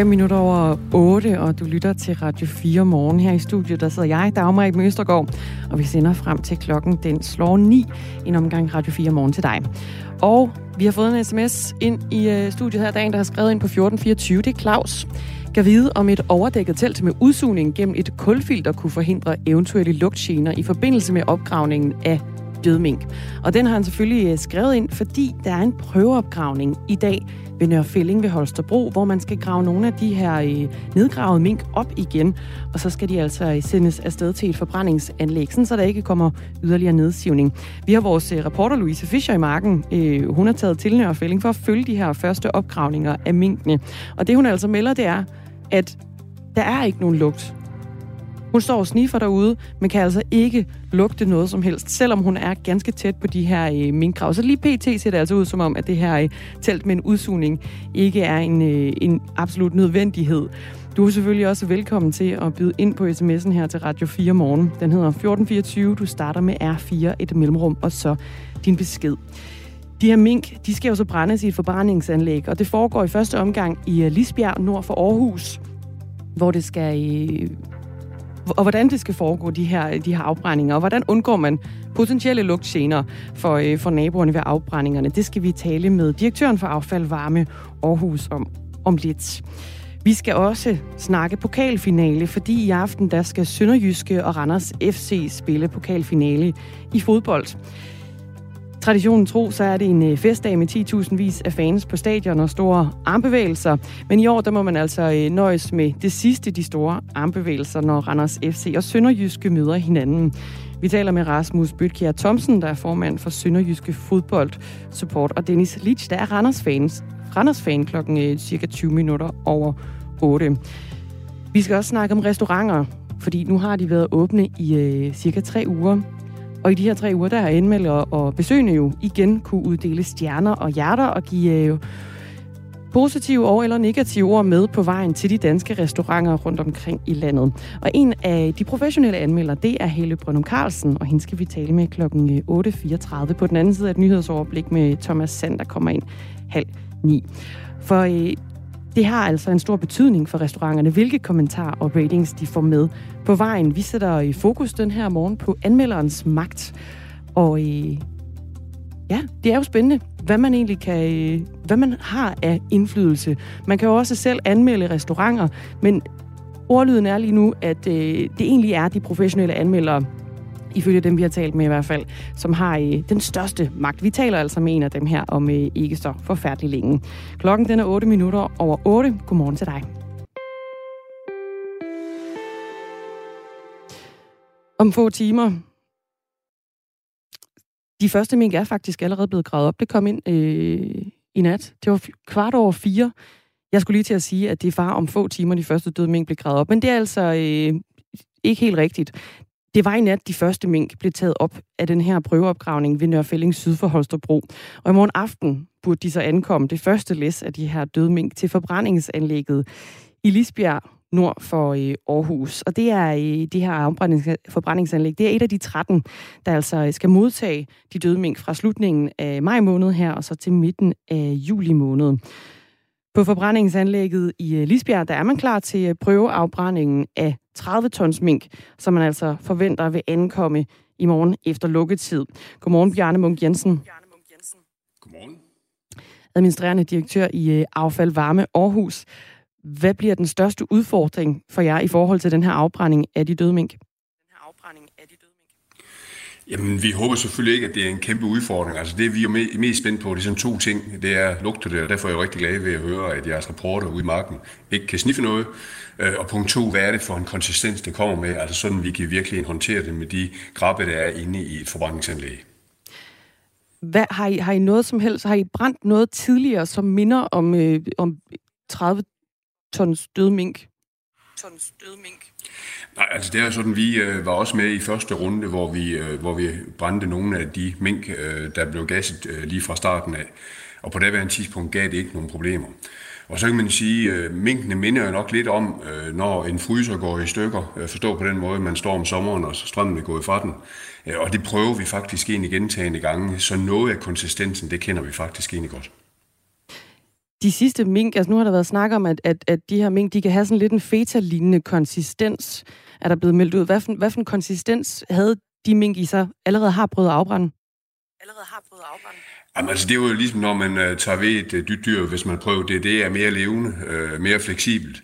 5 minutter over 8, og du lytter til Radio 4 morgen. Her i studiet, der sidder jeg, Dagmar i Møstergaard, og vi sender frem til klokken, den slår 9, en omgang Radio 4 morgen til dig. Og vi har fået en sms ind i øh, studiet her, dagen, der har skrevet ind på 1424. Det er Claus. Kan vide, om et overdækket telt med udsugning gennem et kulfilter kunne forhindre eventuelle lugtgener i forbindelse med opgravningen af dødmink. Og den har han selvfølgelig øh, skrevet ind, fordi der er en prøveopgravning i dag ved Nørrefælling ved Holstebro, hvor man skal grave nogle af de her øh, nedgravede mink op igen, og så skal de altså øh, sendes afsted til et forbrændingsanlæg, sådan så der ikke kommer yderligere nedsivning. Vi har vores reporter Louise Fischer i marken. Hun har taget til Nørrefælling for at følge de her første opgravninger af minkene. Og det hun altså melder, det er, at der er ikke nogen lugt hun står og sniffer derude, men kan altså ikke lugte noget som helst, selvom hun er ganske tæt på de her øh, minkgrav. Så lige pt. ser det altså ud som om, at det her øh, telt med en udsugning ikke er en, øh, en absolut nødvendighed. Du er selvfølgelig også velkommen til at byde ind på sms'en her til Radio 4 morgen. Den hedder 1424. Du starter med R4, et mellemrum, og så din besked. De her mink, de skal jo så brændes i et forbrændingsanlæg, og det foregår i første omgang i øh, Lisbjerg, nord for Aarhus, hvor det skal øh, og hvordan det skal foregå, de her, de her afbrændinger, og hvordan undgår man potentielle lugtgener for, øh, for naboerne ved afbrændingerne. Det skal vi tale med direktøren for Affald Varme Aarhus om, om lidt. Vi skal også snakke pokalfinale, fordi i aften der skal Sønderjyske og Randers FC spille pokalfinale i fodbold. Traditionen tro, så er det en øh, festdag med 10.000 vis af fans på stadion og store armbevægelser. Men i år, der må man altså øh, nøjes med det sidste de store armbevægelser, når Randers FC og Sønderjyske møder hinanden. Vi taler med Rasmus Bøtkjær Thomsen, der er formand for Sønderjyske Fodbold Support, og Dennis Litsch, der er Randers, fans, Randers fan klokken øh, cirka 20 minutter over 8. Vi skal også snakke om restauranter, fordi nu har de været åbne i øh, cirka tre uger. Og i de her tre uger, der har anmeldere og besøgende jo igen kunne uddele stjerner og hjerter og give jo positive og eller negative ord med på vejen til de danske restauranter rundt omkring i landet. Og en af de professionelle anmeldere, det er Helle Brønum Carlsen, og hende skal vi tale med kl. 8.34 øh, på den anden side af et nyhedsoverblik med Thomas Sand, der kommer ind halv ni. For øh, det har altså en stor betydning for restauranterne, hvilke kommentarer og ratings de får med på vejen. Vi sætter i fokus den her morgen på anmelderens magt. Og øh, ja, det er jo spændende, hvad man egentlig kan, øh, hvad man har af indflydelse. Man kan jo også selv anmelde restauranter, men ordlyden er lige nu, at øh, det egentlig er de professionelle anmeldere, ifølge dem, vi har talt med i hvert fald, som har øh, den største magt. Vi taler altså med en af dem her om øh, ikke så forfærdelig længe. Klokken den er 8 minutter over 8. Godmorgen til dig. Om få timer. De første mink er faktisk allerede blevet gravet op. Det kom ind øh, i nat. Det var kvart over fire. Jeg skulle lige til at sige, at det var om få timer, de første døde mink blev gravet op. Men det er altså øh, ikke helt rigtigt. Det var i nat, de første mink blev taget op af den her prøveopgravning ved Nørfælling syd for Holstebro. Og i morgen aften burde de så ankomme det første læs af de her døde mink til forbrændingsanlægget i Lisbjerg nord for øh, Aarhus. Og det er øh, det her forbrændingsanlæg, det er et af de 13, der altså øh, skal modtage de døde mink fra slutningen af maj måned her og så til midten af juli måned. På forbrændingsanlægget i øh, Lisbjerg, der er man klar til øh, prøveafbrændingen af 30 tons mink, som man altså forventer vil ankomme i morgen efter lukketid. Godmorgen, Bjarne Munk Jensen. Godmorgen. Administrerende direktør i øh, Affald Varme Aarhus. Hvad bliver den største udfordring for jer i forhold til den her afbrænding af de døde mink? Jamen, vi håber selvfølgelig ikke, at det er en kæmpe udfordring. Altså, det vi er mest spændt på, det er sådan to ting. Det er lugter det, og derfor er jeg rigtig glad ved at høre, at jeres rapporter ude i marken ikke kan sniffe noget. Øh, og punkt to, hvad er det for en konsistens, det kommer med? Altså sådan, vi kan virkelig håndtere det med de krabbe, der er inde i et forbrændingsanlæg. Hvad, har, I, har I noget som helst, har I brændt noget tidligere, som minder om, øh, om 30 tons døde mink? Tons døde mink? Nej, altså det er sådan, vi øh, var også med i første runde, hvor vi, øh, hvor vi brændte nogle af de mink, øh, der blev gasset øh, lige fra starten af. Og på det tidspunkt gav det ikke nogen problemer. Og så kan man sige, at øh, minkene minder jo nok lidt om, øh, når en fryser går i stykker. Øh, forstå på den måde, man står om sommeren, og så strømmen er gået fra den. Øh, og det prøver vi faktisk egentlig gentagende gange, så noget af konsistensen, det kender vi faktisk egentlig godt de sidste mink, altså nu har der været snak om, at, at, at de her mink, de kan have sådan lidt en feta-lignende konsistens, er der blevet meldt ud. Hvad for, hvad for en konsistens havde de mink i sig allerede har prøvet at afbrænde? Allerede har prøvet at afbrænde? Jamen, altså, det er jo ligesom, når man uh, tager ved et uh, dyt dyr, hvis man prøver det. Det er mere levende, uh, mere fleksibelt.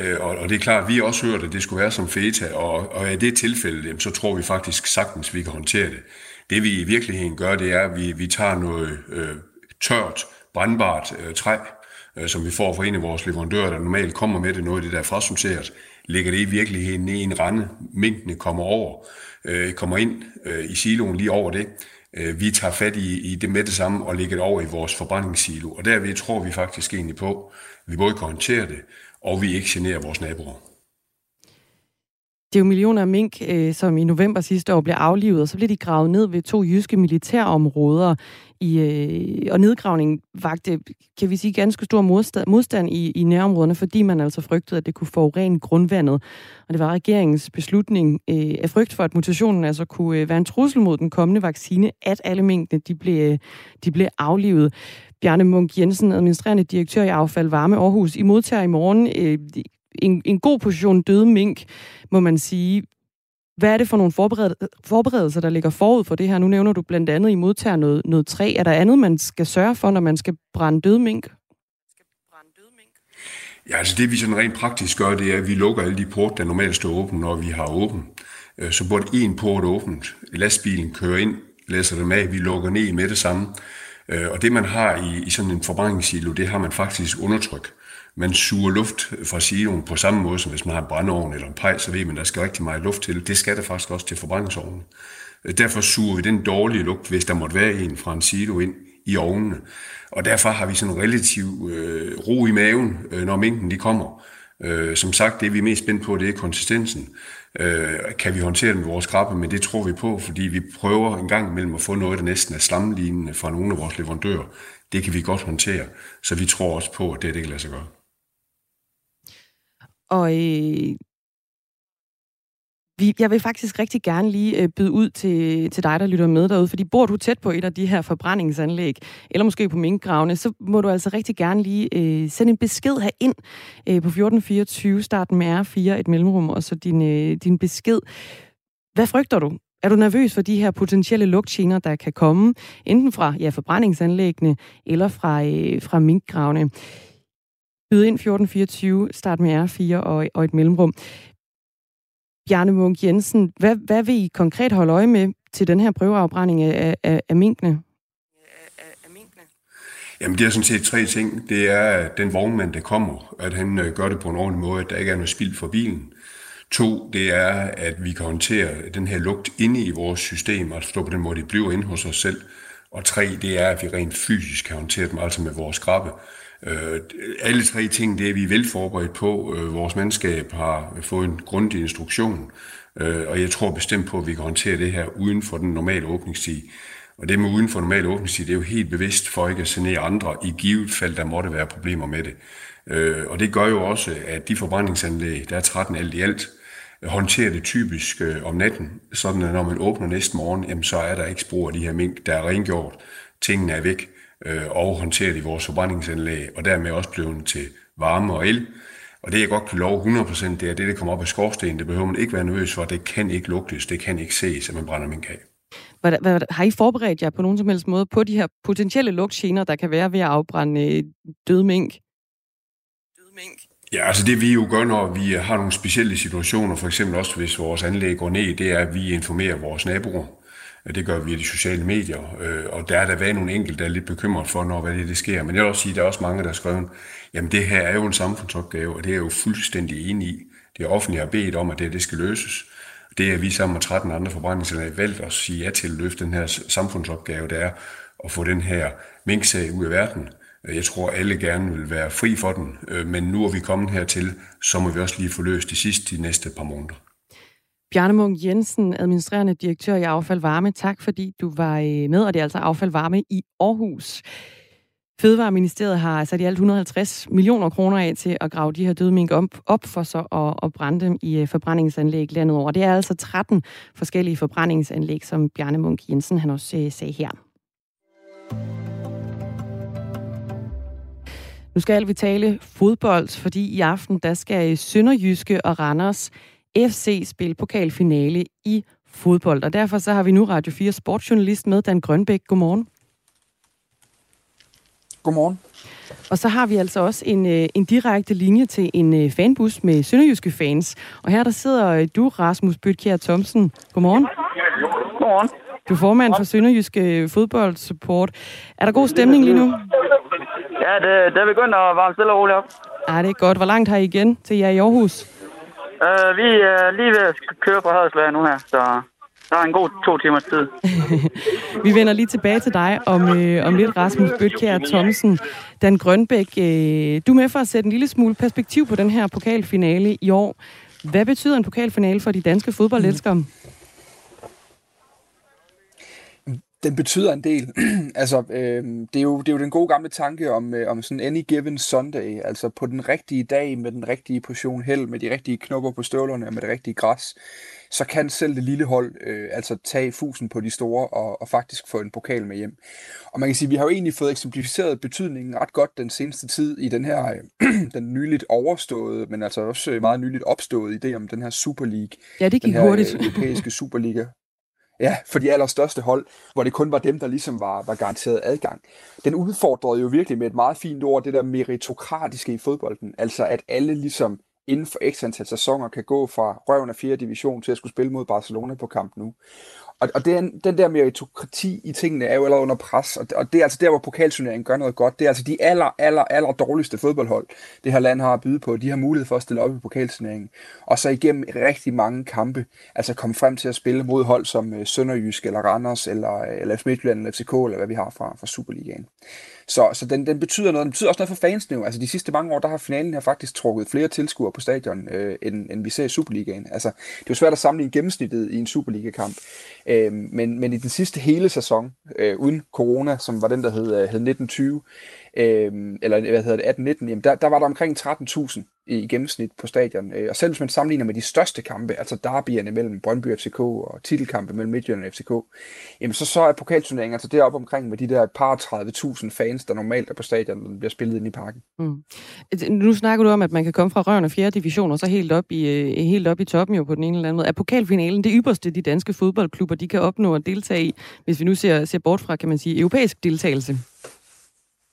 Uh, og, og det er klart, at vi også hørt, at det skulle være som feta, og, og i det tilfælde, jamen, så tror vi faktisk sagtens, vi kan håndtere det. Det vi i virkeligheden gør, det er, at vi, vi tager noget uh, tørt, brandbart øh, træ, øh, som vi får fra en af vores leverandører, der normalt kommer med det, noget af det der er frasorteret, ligger det i virkeligheden i en rende. Mængdene kommer over, øh, kommer ind øh, i siloen lige over det, Øh, vi tager fat i, i det med det samme og lægger det over i vores forbrændingssilo. Og derved tror vi faktisk egentlig på, at vi både kan håndtere det, og vi ikke generer vores naboer. Det er jo millioner af mink, øh, som i november sidste år blev aflivet, og så blev de gravet ned ved to jyske militærområder. I, øh, og nedgravningen vagte, kan vi sige, ganske stor modstand, modstand i, i nærområderne, fordi man altså frygtede, at det kunne forurene grundvandet. Og det var regeringens beslutning øh, af frygt for, at mutationen altså kunne øh, være en trussel mod den kommende vaccine, at alle mængdene de blev, øh, de blev aflivet. Bjarne Munk Jensen, administrerende direktør i Affald Varme Aarhus, I modtager i morgen øh, en, en god position døde mink, må man sige. Hvad er det for nogle forberedelser, der ligger forud for det her? Nu nævner du blandt andet, I modtager noget, noget træ. Er der andet, man skal sørge for, når man skal brænde død mink? Ja, altså det vi sådan rent praktisk gør, det er, at vi lukker alle de porte, der normalt står åbne, når vi har åbent. Øh, så burde en port åbent. Lastbilen kører ind, læser dem af, vi lukker ned med det samme. Øh, og det man har i, i sådan en forbrændingssilo, det har man faktisk undertryk man suger luft øh, fra siloen på samme måde, som hvis man har en brændeovn eller en pej, så ved man, at der skal rigtig meget luft til. Det skal der faktisk også til forbrændingsovnen. Øh, derfor suger vi den dårlige lugt, hvis der måtte være en fra en silo ind i ovnene. Og derfor har vi sådan en relativ øh, ro i maven, øh, når mængden de kommer. Øh, som sagt, det vi er mest spændt på, det er konsistensen. Øh, kan vi håndtere den med vores krabbe, men det tror vi på, fordi vi prøver en gang imellem at få noget, der næsten er slamlignende fra nogle af vores leverandører. Det kan vi godt håndtere, så vi tror også på, at det, det kan lade sig gøre. Og øh, vi, jeg vil faktisk rigtig gerne lige øh, byde ud til, til dig, der lytter med derude, fordi bor du tæt på et af de her forbrændingsanlæg, eller måske på minkgravene, så må du altså rigtig gerne lige øh, sende en besked her ind øh, på 1424, starten med R4, et mellemrum, og så din, øh, din besked. Hvad frygter du? Er du nervøs for de her potentielle lugtgener, der kan komme, enten fra ja, forbrændingsanlæggene eller fra, øh, fra minkgravene? Byd ind 1424, start med R4 og, og et mellemrum. Bjarne Munk Jensen, hvad, hvad vil I konkret holde øje med til den her prøveafbrænding af, af, af minkene? Jamen, det er sådan set tre ting. Det er, at den vognmand, der kommer, at han øh, gør det på en ordentlig måde, at der ikke er noget spild for bilen. To, det er, at vi kan håndtere den her lugt inde i vores system, og stå på den måde, det bliver inde hos os selv. Og tre, det er, at vi rent fysisk kan håndtere dem, altså med vores skrabe. Øh, alle tre ting, det er vi vel forberedt på. Øh, vores mandskab har fået en grundig instruktion, øh, og jeg tror bestemt på, at vi kan håndtere det her uden for den normale åbningstid. Og det med uden for normal åbningstid, det er jo helt bevidst for ikke at genere andre, i givet fald, der måtte være problemer med det. Øh, og det gør jo også, at de forbrændingsanlæg, der er 13 alt i alt, håndterer det typisk øh, om natten, sådan at når man åbner næste morgen, jamen, så er der ikke spor af de her mink, der er rengjort, tingene er væk, øh, og håndteret i vores forbrændingsanlæg, og dermed også blevet til varme og el. Og det jeg godt kan love 100%, det er det, der kommer op af skorstenen. Det behøver man ikke være nervøs for. Det kan ikke lugtes, det kan ikke ses, at man brænder min kage. Hvad, hvad, har I forberedt jer på nogen som helst måde på de her potentielle lugtgener, der kan være ved at afbrænde øh, døde mink? Døde mink? Ja, altså det vi jo gør, når vi har nogle specielle situationer, for eksempel også hvis vores anlæg går ned, det er, at vi informerer vores naboer. Det gør vi via de sociale medier, øh, og der er der været nogle enkelte, der er lidt bekymret for, når hvad det, det sker. Men jeg vil også sige, at der er også mange, der har skrevet, jamen det her er jo en samfundsopgave, og det er jeg jo fuldstændig enig i. Det er offentligt har bedt om, at det, det skal løses. Det er vi sammen med 13 andre forbrændingsanlæg valgt at sige ja til at løfte den her samfundsopgave, der er at få den her minksag ud af verden. Jeg tror, alle gerne vil være fri for den, øh, men nu er vi kommet hertil, så må vi også lige få løst det sidste de næste par måneder. Bjarne Munk Jensen, administrerende direktør i Affald Varme. Tak fordi du var øh, med, og det er altså Affald Varme i Aarhus. Fødevareministeriet har sat i alt 150 millioner kroner af til at grave de her døde mink op, for så at, at brænde dem i øh, forbrændingsanlæg landet over. Det er altså 13 forskellige forbrændingsanlæg, som Bjarne Munk Jensen han også øh, sagde her. Nu skal vi tale fodbold, fordi i aften der skal Sønderjyske og Randers FC spille pokalfinale i fodbold. Og derfor så har vi nu Radio 4 sportsjournalist med, Dan Grønbæk. Godmorgen. Godmorgen. Og så har vi altså også en, øh, en direkte linje til en øh, fanbus med sønderjyske fans. Og her der sidder øh, du, Rasmus Bøtkjær Thomsen. Godmorgen. Godmorgen. Du er formand for Sønderjyske Fodboldsupport. Er der god stemning lige nu? Ja, det, det er begyndt at varme stille og roligt op. Ja, det er godt. Hvor langt har I igen til jer i Aarhus? Uh, vi er lige ved at køre fra Haderslev nu her, så der er en god to timers tid. vi vender lige tilbage til dig om, øh, om lidt, Rasmus Bøtkjær Thomsen. Dan Grønbæk, øh, du er med for at sætte en lille smule perspektiv på den her pokalfinale i år. Hvad betyder en pokalfinale for de danske fodboldelskere? Mm. Den betyder en del. altså, øh, det, er jo, det er jo den gode gamle tanke om, øh, om sådan any given Sunday, altså på den rigtige dag med den rigtige portion held, med de rigtige knopper på støvlerne og med det rigtige græs, så kan selv det lille hold øh, altså tage fusen på de store og, og faktisk få en pokal med hjem. Og man kan sige, at vi har jo egentlig fået eksemplificeret betydningen ret godt den seneste tid i den her, øh, den nyligt overståede, men altså også meget nyligt opståede idé om den her Super League. Ja, det gik den her, hurtigt. Øh, europæiske Superliga. Ja, for de allerstørste hold, hvor det kun var dem, der ligesom var, var garanteret adgang. Den udfordrede jo virkelig med et meget fint ord, det der meritokratiske i fodbolden. Altså at alle ligesom inden for x antal sæsoner kan gå fra røven af 4. division til at skulle spille mod Barcelona på kamp nu. Og, og den, den der meritokrati i tingene er jo allerede under pres, og, og det er altså der, hvor pokalturneringen gør noget godt. Det er altså de aller, aller, aller dårligste fodboldhold, det her land har at byde på. De har mulighed for at stille op i pokalturneringen. Og så igennem rigtig mange kampe, altså komme frem til at spille mod hold som øh, Sønderjysk, eller Randers, eller, øh, eller Midtjylland, eller FCK, eller hvad vi har fra, fra Superligaen. Så, så den, den betyder noget. Den betyder også noget for fansene jo. Altså de sidste mange år, der har finalen her faktisk trukket flere tilskuere på stadion, øh, end, end vi ser i Superligaen. Altså, det er jo svært at sammenligne gennemsnittet i en Superliga-kamp. Øh, men, men i den sidste hele sæson, øh, uden corona, som var den, der hed, øh, hed 1920, øh, eller hvad hedder det, 18-19, jamen der, der var der omkring 13.000 i gennemsnit på stadion. Øh, og selv hvis man sammenligner med de største kampe, altså derbyerne mellem Brøndby FCK og titelkampe mellem Midtjylland og FCK, jamen så, så er pokalturneringen altså deroppe omkring med de der par 30.000 fans, der normalt er på stadion, når den bliver spillet ind i parken. Mm. Nu snakker du om, at man kan komme fra røven af fjerde division og så helt op, i, øh, helt op i toppen jo på den ene eller anden måde. Er pokalfinalen det ypperste, de danske fodboldklubber de kan opnå at deltage i, hvis vi nu ser, ser bort fra, kan man sige, europæisk deltagelse?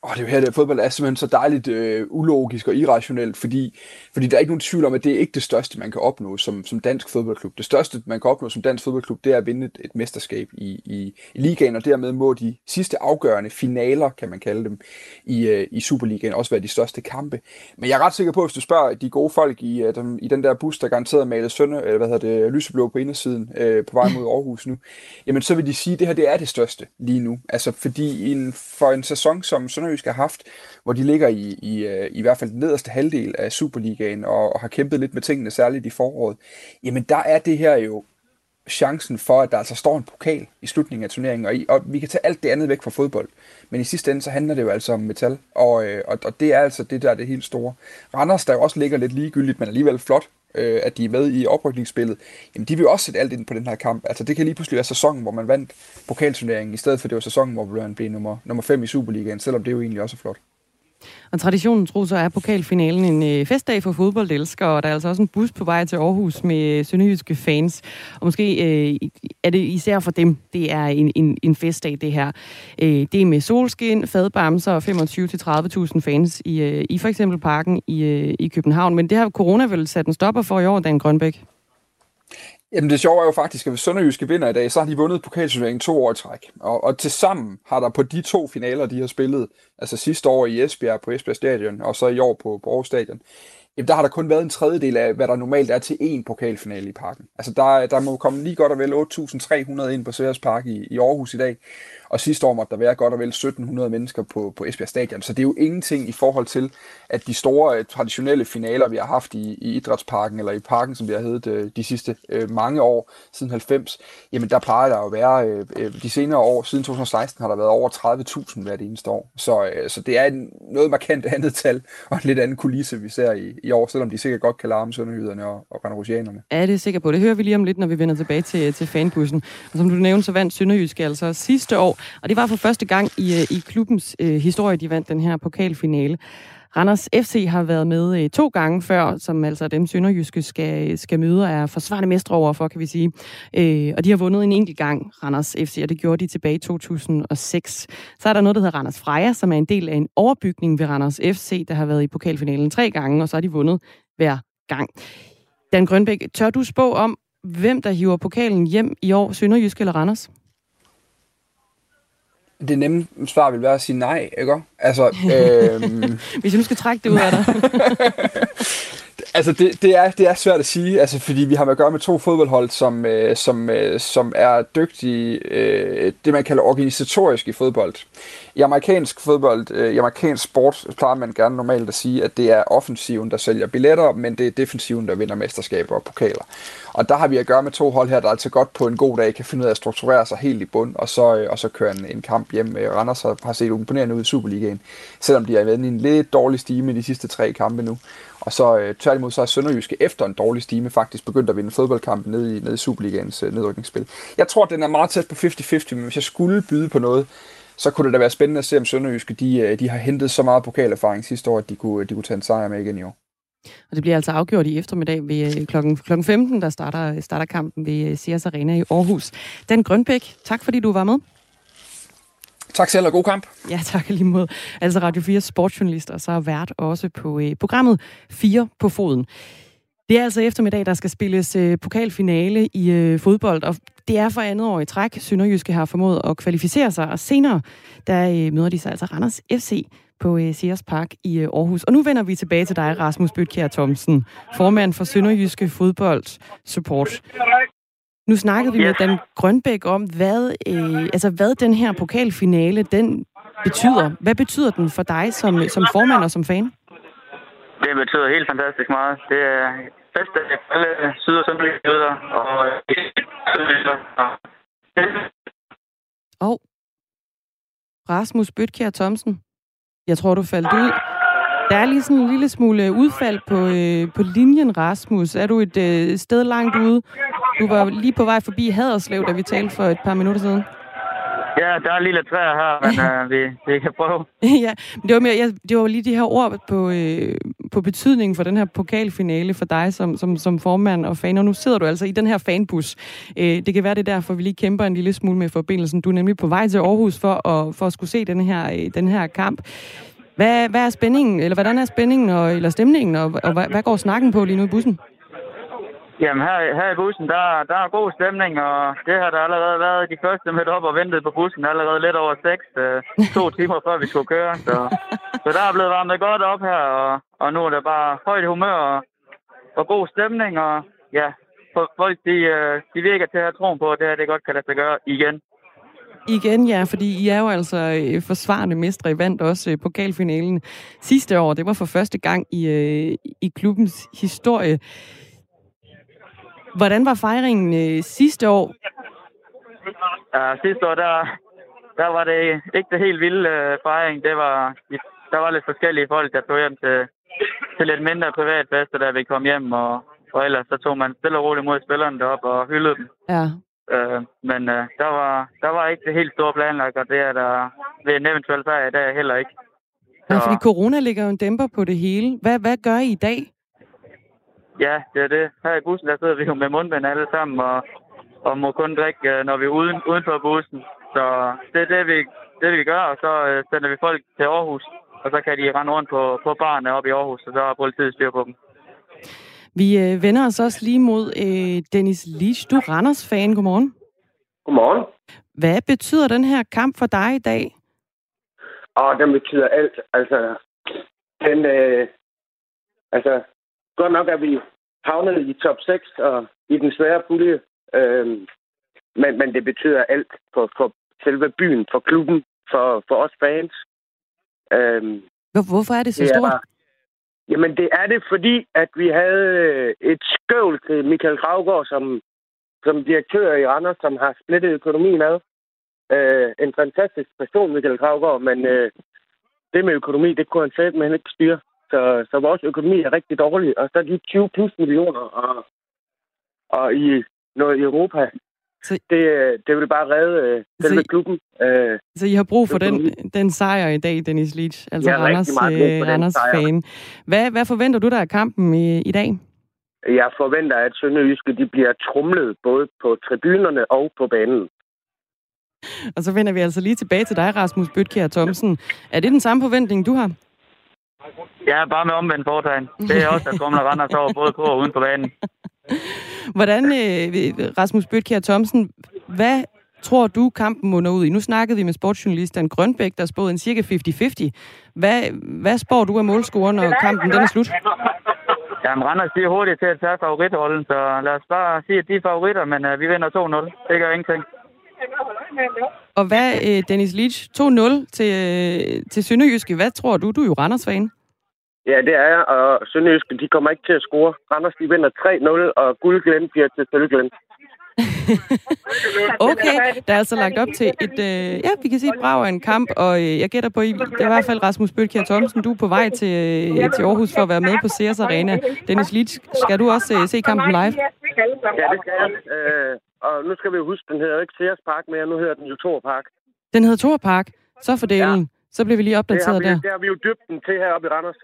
Og det er jo her, der fodbold er simpelthen så dejligt øh, ulogisk og irrationelt, fordi, fordi der er ikke nogen tvivl om, at det er ikke det største, man kan opnå som, som dansk fodboldklub. Det største, man kan opnå som dansk fodboldklub, det er at vinde et, et mesterskab i, i, i ligaen, og dermed må de sidste afgørende finaler, kan man kalde dem, i, øh, i Superligaen også være de største kampe. Men jeg er ret sikker på, at hvis du spørger de gode folk i, øh, dem, i den der bus, der garanteret malet sønne, eller hvad hedder det, lyseblå på indersiden øh, på vej mod Aarhus nu, jamen så vil de sige, at det her det er det største lige nu. Altså fordi en, for en sæson som Sønder Sønderjysk har haft, hvor de ligger i, i, øh, i hvert fald den nederste halvdel af Superligaen og, og har kæmpet lidt med tingene, særligt i foråret, jamen der er det her jo chancen for, at der altså står en pokal i slutningen af turneringen, og, i, og vi kan tage alt det andet væk fra fodbold. Men i sidste ende, så handler det jo altså om metal, og, øh, og, og det er altså det, der er det helt store. Randers, der jo også ligger lidt ligegyldigt, men alligevel flot, øh, at de er med i oprykningsspillet, jamen de vil jo også sætte alt ind på den her kamp. Altså det kan lige pludselig være sæsonen, hvor man vandt pokalturneringen, i stedet for det var sæsonen, hvor man blev nummer, nummer 5 i Superligaen, selvom det jo egentlig også er flot. Og traditionen tro, så er pokalfinalen en øh, festdag for fodboldelskere, og der er altså også en bus på vej til Aarhus med øh, sønderjyske fans. Og måske øh, er det især for dem, det er en, en, en festdag, det her. Øh, det er med solskin, fadbamser og 25-30.000 fans i, øh, i for eksempel parken i, øh, i København. Men det har corona vel sat en stopper for i år, Dan Grønbæk? Jamen det sjove er jo faktisk, at hvis Sønderjyske vinder i dag, så har de vundet pokalturneringen to år i træk. Og, og til sammen har der på de to finaler, de har spillet, altså sidste år i Esbjerg på Esbjerg Stadion, og så i år på, på Aarhus Stadion, jamen der har der kun været en tredjedel af, hvad der normalt er til én pokalfinale i parken. Altså der, der må komme lige godt og vel 8.300 ind på Sværs Park i, i Aarhus i dag. Og sidste år måtte der være godt og vel 1700 mennesker på, på Esbjerg Stadion. Så det er jo ingenting i forhold til, at de store øh, traditionelle finaler, vi har haft i, i Idrætsparken, eller i parken, som vi har heddet øh, de sidste øh, mange år, siden 90, jamen der plejer der jo at være, øh, øh, de senere år, siden 2016 har der været over 30.000 hvert eneste år. Så, øh, så det er en, noget markant andet tal, og en lidt anden kulisse, vi ser i, i år, selvom de sikkert godt kan larme sønderhyderne og, og randrusianerne. Ja, det er sikkert på. Det hører vi lige om lidt, når vi vender tilbage til, til fanbussen. Og som du nævnte, så vandt Sønderjysk altså sidste år og det var for første gang i, øh, i klubbens øh, historie, de vandt den her pokalfinale. Randers FC har været med øh, to gange før, som altså dem Sønderjyske skal, skal møde og er forsvarende mestre over for, kan vi sige. Øh, og de har vundet en enkelt gang, Randers FC, og det gjorde de tilbage i 2006. Så er der noget, der hedder Randers Freja, som er en del af en overbygning ved Randers FC, der har været i pokalfinalen tre gange, og så har de vundet hver gang. Dan Grønbæk, tør du spå om, hvem der hiver pokalen hjem i år, Sønderjysk eller Randers? Det nemme svar vil være at sige nej, ikke? Altså, øhm... Hvis jeg nu skal trække det ud af dig. altså, det, det, er, det er svært at sige, altså, fordi vi har med at gøre med to fodboldhold, som, øh, som, øh, som er dygtige, øh, det man kalder organisatorisk i fodbold. I amerikansk fodbold, øh, i amerikansk sport, plejer man gerne normalt at sige, at det er offensiven, der sælger billetter, men det er defensiven, der vinder mesterskaber og pokaler. Og der har vi at gøre med to hold her, der altså godt på en god dag kan finde ud af at strukturere sig helt i bund, og så, øh, og så køre en, en kamp hjem. Øh, Randers har, set imponerende ud i Superligaen, selvom de er været i en lidt dårlig stime i de sidste tre kampe nu. Og så øh, tværtimod så er Sønderjyske efter en dårlig stime faktisk begyndt at vinde fodboldkampen ned i, ned i Superligaens øh, nedrykningsspil. Jeg tror, at den er meget tæt på 50-50, men hvis jeg skulle byde på noget, så kunne det da være spændende at se, om Sønderjyske de, øh, de har hentet så meget pokalerfaring sidste år, at de kunne, de kunne tage en sejr med igen i år. Og det bliver altså afgjort i eftermiddag ved øh, klokken, klokken 15, der starter, starter kampen ved øh, Sears Arena i Aarhus. Dan Grønbæk, tak fordi du var med. Tak selv, og god kamp. Ja, tak lige mod. Altså Radio 4 sportsjournalist, og så er vært også på øh, programmet 4 på foden. Det er altså eftermiddag, der skal spilles øh, pokalfinale i øh, fodbold, og det er for andet år i træk. Sønderjyske har formået at kvalificere sig, og senere der øh, møder de sig altså Randers FC på øh, Sears Park i øh, Aarhus. Og nu vender vi tilbage til dig, Rasmus Bøtkjær Thomsen, formand for Sønderjyske Fodbold Support. Nu snakkede vi med Dan Grønbæk om, hvad, øh, altså, hvad den her pokalfinale den betyder. Hvad betyder den for dig som, som formand og som fan? Det betyder helt fantastisk meget. Det er bedste af alle syd- og sønderjyder, og og Rasmus Bøtkjær Thomsen, jeg tror, du faldt ud. Der er lige sådan en lille smule udfald på, øh, på linjen, Rasmus. Er du et øh, sted langt ude? Du var lige på vej forbi Haderslev, da vi talte for et par minutter siden. Ja, der er lille træer her, men uh, vi, vi kan prøve. ja, det var, mere, jeg, det var lige de her ord på, øh, på betydningen for den her pokalfinale for dig som, som, som formand og fan, og nu sidder du altså i den her fanbus. Øh, det kan være, det er derfor, vi lige kæmper en lille smule med forbindelsen. Du er nemlig på vej til Aarhus for at, for at skulle se den her, øh, den her kamp. Hvad, hvad er spændingen, eller hvordan er spændingen og, eller stemningen, og, og hvad, hvad går snakken på lige nu i bussen? Jamen her, her i bussen, der, der er god stemning, og det har der allerede været de første mødt op og ventet på bussen allerede lidt over seks, øh, to timer før vi skulle køre. Så, så der er blevet varmet godt op her, og, og nu er der bare højt humør og, og god stemning, og ja, folk de, øh, de virker til at have troen på, at det her det godt kan lade sig gøre igen. Igen, ja, fordi I er jo altså øh, forsvarende mestre. I vandt også øh, pokalfinalen sidste år. Det var for første gang i, i klubbens historie. Hvordan var fejringen øh, sidste år? Ja, sidste år, der, der var det ikke det helt vilde øh, fejring. Det var, der var lidt forskellige folk, der tog hjem til, til lidt mindre privatfester, da vi kom hjem, og, og ellers så tog man stille og roligt mod spillerne derop og hyldede dem. Ja. Øh, men øh, der, var, der var ikke det helt store planlagt, og det er der ved en eventuel fejr i dag heller ikke. Så... Ja, fordi corona ligger jo en dæmper på det hele. Hvad, hvad gør I i dag? Ja, det er det. Her i bussen, der sidder vi jo med mundbind alle sammen, og, og må kun drikke, øh, når vi er uden, uden for bussen. Så det er det, vi, det, vi gør, og så øh, sender vi folk til Aarhus, og så kan de rende rundt på, på barne op i Aarhus, og så har politiet styr på dem. Vi øh, vender os også lige mod øh, Dennis Lich. Du er Randers-fan. Godmorgen. Godmorgen. Hvad betyder den her kamp for dig i dag? Og den betyder alt. Altså, den, øh, altså, Godt nok er vi havnet i top 6 og i den svære pulje. Øhm, men, men det betyder alt for, for selve byen, for klubben, for, for os fans. Øhm, Hvorfor er det så stort? Er, jamen, det er det, fordi at vi havde øh, et skøvl til Michael Gravgaard som, som direktør i Randers, som har splittet økonomien ad. Øh, en fantastisk person, Michael Gravgaard, men øh, det med økonomi, det kunne han selv ikke styre. Så, så vores økonomi er rigtig dårlig. Og så de 20 plus millioner, og, og i noget i Europa, Så, det, det vil bare redde øh, selve klubben. Øh, så I har brug for den, den sejr i dag, Dennis Leach, altså ja, Randers, øh, Randers fan. Hvad, hvad forventer du der af kampen i, i dag? Jeg forventer, at Sønderjyske de bliver trumlet både på tribunerne og på banen. Og så vender vi altså lige tilbage til dig, Rasmus Bøtkjær Thomsen. Er det den samme forventning, du har? Ja, bare med omvendt foretegn. Det er også, der kommer Randers over både på og uden på banen. Hvordan, øh, Rasmus Bøtkjær Thomsen, hvad tror du, kampen munder ud i? Nu snakkede vi med sportsjournalisten Grønbæk, der spåede en cirka 50-50. Hvad, hvad spår du af målscoren, når kampen den er slut? Jamen, Randers de er hurtigt til at tage favoritrollen, så lad os bare sige, at de er favoritter, men uh, vi vinder 2-0. Det gør ingenting. Og hvad, øh, Dennis Leach, 2-0 til, øh, til Sønderjyske. Hvad tror du? Du er jo Randers-fan. Ja, det er jeg, og Sønderjyske, de kommer ikke til at score. Randers, de vinder 3-0, og guldglænd bliver til sølvglænd. okay, der er altså lagt op til et, øh, ja, vi kan sige et brag af en kamp, og øh, jeg gætter på, det er i hvert fald Rasmus Bølkjær Thomsen, du er på vej til, øh, til Aarhus for at være med på Sears Arena. Dennis Litsch, skal du også øh, se kampen live? Ja, det skal jeg. Øh, og nu skal vi jo huske, den hedder ikke Sears Park mere, nu hedder den jo Thor Park. Den hedder Thor Park? Så for delen. Ja. Så bliver vi lige opdateret det vi, der. Det har vi jo dybt den til heroppe i Randers.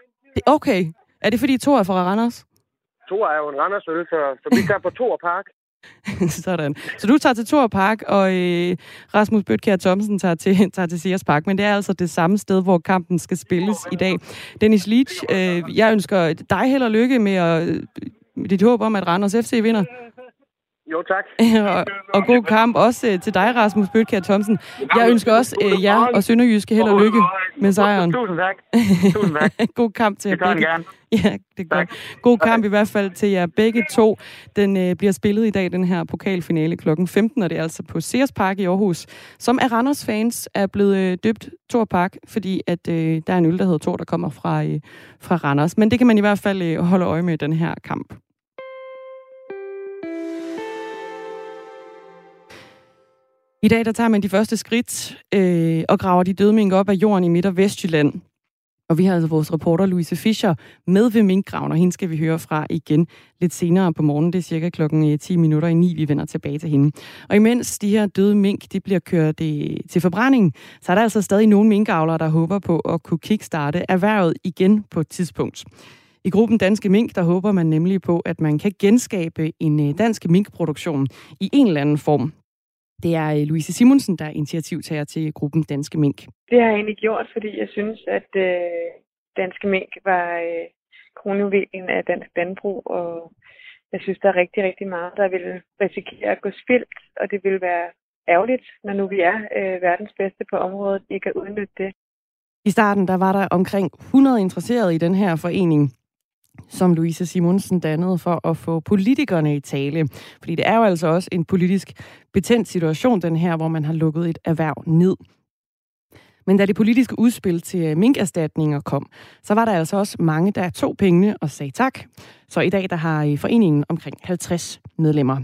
Okay. Er det fordi Thor er fra Randers? Thor er jo en Randersøl, så, så vi tager på Thor Park. Sådan. Så du tager til Thor Park, og øh, Rasmus Bøtkjær Thomsen tager til, tager til Sears Park. Men det er altså det samme sted, hvor kampen skal spilles i dag. Dennis Leach, øh, jeg ønsker dig held og lykke med, at, med dit håb om, at Randers FC vinder. Jo, tak. og, og god kamp også øh, til dig, Rasmus Bøtkær Thomsen. Jeg ønsker også øh, jer og Sønderjyske held og lykke med sejren. Tusind tak. Tusind tak. god kamp til jer begge. gerne. Ja, det er godt. God kamp i hvert fald til jer begge to. Den øh, bliver spillet i dag, den her pokalfinale kl. 15, og det er altså på Sears Park i Aarhus, som er Randers fans er blevet øh, døbt Tor Park, fordi at øh, der er en øl, der hedder Tor, der kommer fra, øh, fra Randers. Men det kan man i hvert fald øh, holde øje med i den her kamp. I dag der tager man de første skridt øh, og graver de døde mink op af jorden i Midt- og Vestjylland. Og vi har altså vores reporter Louise Fischer med ved minkgraven, og hende skal vi høre fra igen lidt senere på morgen. Det er cirka klokken øh, 10 minutter i 9, vi vender tilbage til hende. Og imens de her døde mink de bliver kørt øh, til forbrænding, så er der altså stadig nogle minkavlere, der håber på at kunne kickstarte erhvervet igen på et tidspunkt. I gruppen Danske Mink, der håber man nemlig på, at man kan genskabe en øh, dansk minkproduktion i en eller anden form. Det er øh, Louise Simonsen, der er initiativtager til gruppen Danske Mink. Det har jeg egentlig gjort, fordi jeg synes, at øh, Danske Mink var øh, kronjuvelen af dansk landbrug, og jeg synes, der er rigtig, rigtig meget, der vil risikere at gå spildt, og det vil være ærgerligt, når nu vi er øh, verdens bedste på området, ikke at udnytte det. I starten der var der omkring 100 interesserede i den her forening som Louise Simonsen dannede for at få politikerne i tale. Fordi det er jo altså også en politisk betændt situation, den her, hvor man har lukket et erhverv ned. Men da det politiske udspil til øh, minkerstatninger kom, så var der altså også mange, der tog pengene og sagde tak. Så i dag der har øh, foreningen omkring 50 medlemmer.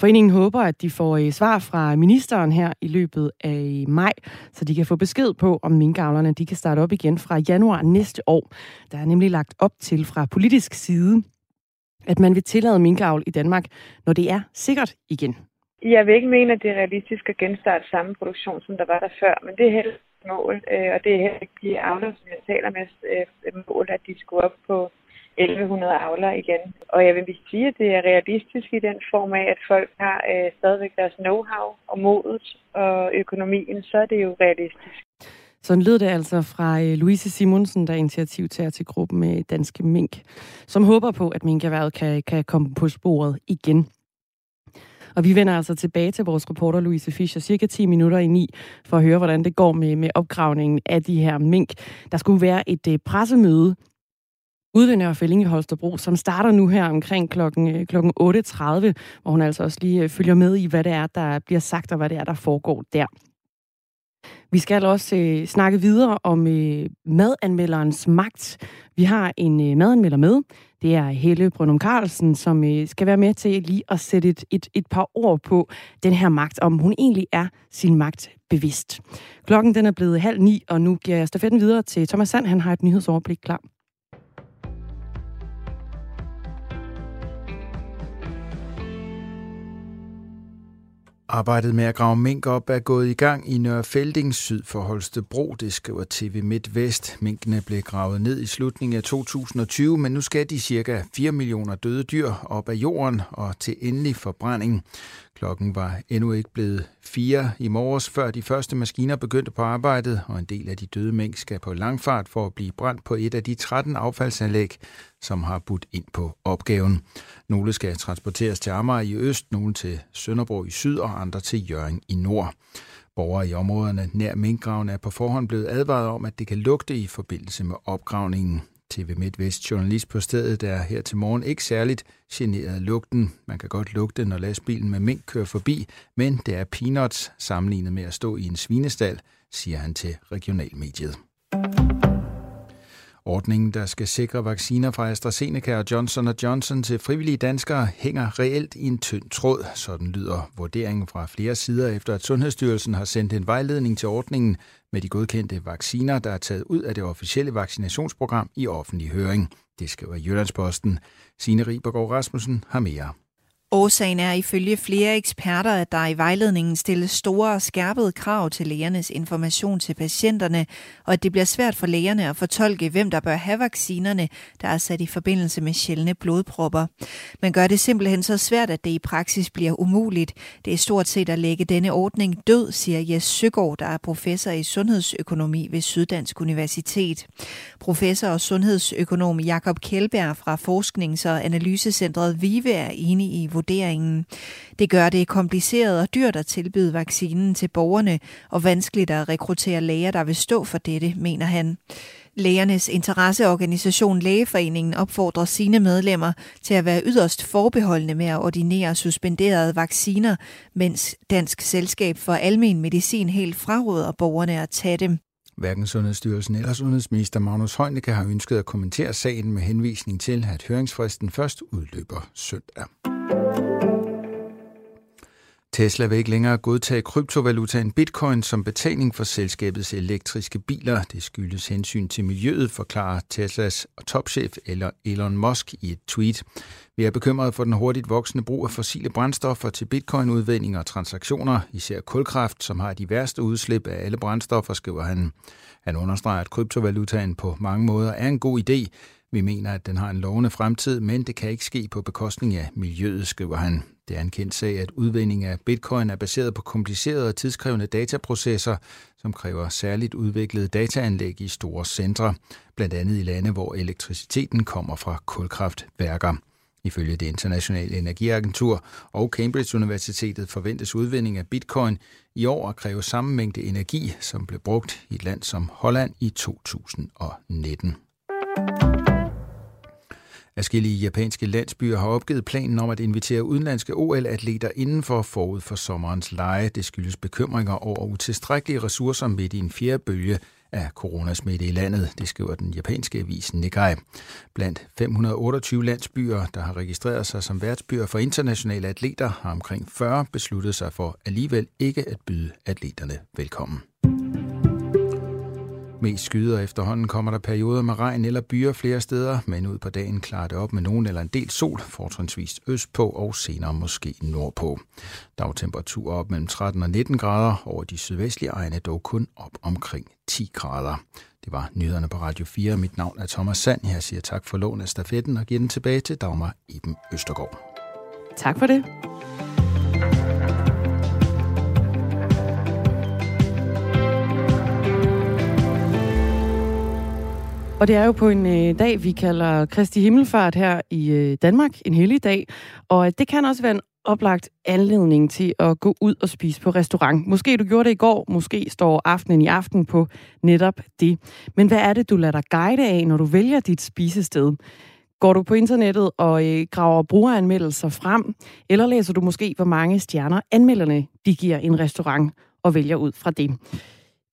Foreningen håber, at de får øh, svar fra ministeren her i løbet af maj, så de kan få besked på, om minkavlerne de kan starte op igen fra januar næste år. Der er nemlig lagt op til fra politisk side, at man vil tillade minkavl i Danmark, når det er sikkert igen. Jeg vil ikke mene, at det er realistisk at genstarte samme produktion, som der var der før, men det er heller mål, øh, og det er heller ikke de avler, som jeg taler med, øh, mål, at de skulle op på 1100 avler igen. Og jeg vil sige, at det er realistisk i den form af, at folk har øh, stadigvæk deres know-how og modet og økonomien, så er det jo realistisk. Sådan lød det altså fra øh, Louise Simonsen, der er initiativtager til gruppen med Danske Mink, som håber på, at minkerværet kan, kan komme på sporet igen. Og vi vender altså tilbage til vores reporter Louise Fischer cirka 10 minutter i ni, for at høre, hvordan det går med, med opgravningen af de her mink. Der skulle være et øh, pressemøde udvinder ved Nørrefælling i Holstebro, som starter nu her omkring klokken, øh, klokken 8.30, hvor hun altså også lige øh, følger med i, hvad det er, der bliver sagt, og hvad det er, der foregår der. Vi skal også øh, snakke videre om øh, madanmelderens magt. Vi har en øh, madanmelder med. Det er Helle Brønum Carlsen, som øh, skal være med til lige at sætte et, et, et par ord på den her magt, om hun egentlig er sin magt bevidst. Klokken den er blevet halv ni, og nu giver jeg stafetten videre til Thomas Sand. Han har et nyhedsoverblik klar. Arbejdet med at grave mink op er gået i gang i Nørrefelding syd for Holstebro, det skriver TV MidtVest. Minkene blev gravet ned i slutningen af 2020, men nu skal de cirka 4 millioner døde dyr op af jorden og til endelig forbrænding. Klokken var endnu ikke blevet fire i morges, før de første maskiner begyndte på arbejdet, og en del af de døde mængder skal på langfart for at blive brændt på et af de 13 affaldsanlæg, som har budt ind på opgaven. Nogle skal transporteres til Amager i øst, nogle til Sønderborg i syd og andre til Jørgen i nord. Borgere i områderne nær minkgraven er på forhånd blevet advaret om, at det kan lugte i forbindelse med opgravningen. TV MidtVest journalist på stedet er her til morgen ikke særligt generet af lugten. Man kan godt lugte, når lastbilen med mink kører forbi, men det er peanuts sammenlignet med at stå i en svinestal, siger han til regionalmediet. Ordningen, der skal sikre vacciner fra AstraZeneca og Johnson Johnson til frivillige danskere, hænger reelt i en tynd tråd. Sådan lyder vurderingen fra flere sider, efter at Sundhedsstyrelsen har sendt en vejledning til ordningen med de godkendte vacciner, der er taget ud af det officielle vaccinationsprogram i offentlig høring. Det skriver Jyllandsposten. Signe Ribergaard Rasmussen har mere. Årsagen er ifølge flere eksperter, at der i vejledningen stilles store og skærpede krav til lægernes information til patienterne, og at det bliver svært for lægerne at fortolke, hvem der bør have vaccinerne, der er sat i forbindelse med sjældne blodpropper. Man gør det simpelthen så svært, at det i praksis bliver umuligt. Det er stort set at lægge denne ordning død, siger Jes Søgaard, der er professor i sundhedsøkonomi ved Syddansk Universitet. Professor og sundhedsøkonom Jakob Kjellberg fra Forsknings- og Analysecentret VIVE er enig i vurderingen. Det gør det kompliceret og dyrt at tilbyde vaccinen til borgerne, og vanskeligt at rekruttere læger, der vil stå for dette, mener han. Lægernes interesseorganisation Lægeforeningen opfordrer sine medlemmer til at være yderst forbeholdende med at ordinere suspenderede vacciner, mens Dansk Selskab for Almen Medicin helt fraråder borgerne at tage dem. Hverken Sundhedsstyrelsen eller Sundhedsminister Magnus Heunicke har ønsket at kommentere sagen med henvisning til, at høringsfristen først udløber søndag. Tesla vil ikke længere godtage kryptovalutaen bitcoin som betaling for selskabets elektriske biler. Det skyldes hensyn til miljøet, forklarer Teslas topchef eller Elon Musk i et tweet. Vi er bekymrede for den hurtigt voksende brug af fossile brændstoffer til bitcoin-udvinding og transaktioner, især kulkraft, som har de værste udslip af alle brændstoffer, skriver han. Han understreger, at kryptovalutaen på mange måder er en god idé, vi mener, at den har en lovende fremtid, men det kan ikke ske på bekostning af miljøet, skriver han. Det er en kendt sag, at udvinding af bitcoin er baseret på komplicerede og tidskrævende dataprocesser, som kræver særligt udviklede dataanlæg i store centre, blandt andet i lande, hvor elektriciteten kommer fra kulkraftværker. Ifølge det internationale energiagentur og Cambridge Universitetet forventes udvinding af bitcoin i år at kræve samme mængde energi, som blev brugt i et land som Holland i 2019. Afskillige japanske landsbyer har opgivet planen om at invitere udenlandske OL-atleter indenfor forud for sommerens lege. Det skyldes bekymringer over utilstrækkelige ressourcer midt i en fjerde bølge af coronasmitte i landet, det skriver den japanske avis Nikkei. Blandt 528 landsbyer, der har registreret sig som værtsbyer for internationale atleter, har omkring 40 besluttet sig for alligevel ikke at byde atleterne velkommen. Mest skyder efterhånden kommer der perioder med regn eller byer flere steder, men ud på dagen klarer det op med nogen eller en del sol, fortrinsvis østpå og senere måske nordpå. Dagtemperatur op mellem 13 og 19 grader, over de sydvestlige egne dog kun op omkring 10 grader. Det var nyhederne på Radio 4. Mit navn er Thomas Sand. Jeg siger tak for lån af stafetten og giver den tilbage til Dagmar Eben Østergaard. Tak for det. Og det er jo på en øh, dag, vi kalder Kristi Himmelfart her i øh, Danmark, en hellig dag. Og øh, det kan også være en oplagt anledning til at gå ud og spise på restaurant. Måske du gjorde det i går, måske står aftenen i aften på netop det. Men hvad er det, du lader dig guide af, når du vælger dit spisested? Går du på internettet og øh, graver brugeranmeldelser frem, eller læser du måske, hvor mange stjerner anmelderne de giver en restaurant og vælger ud fra det?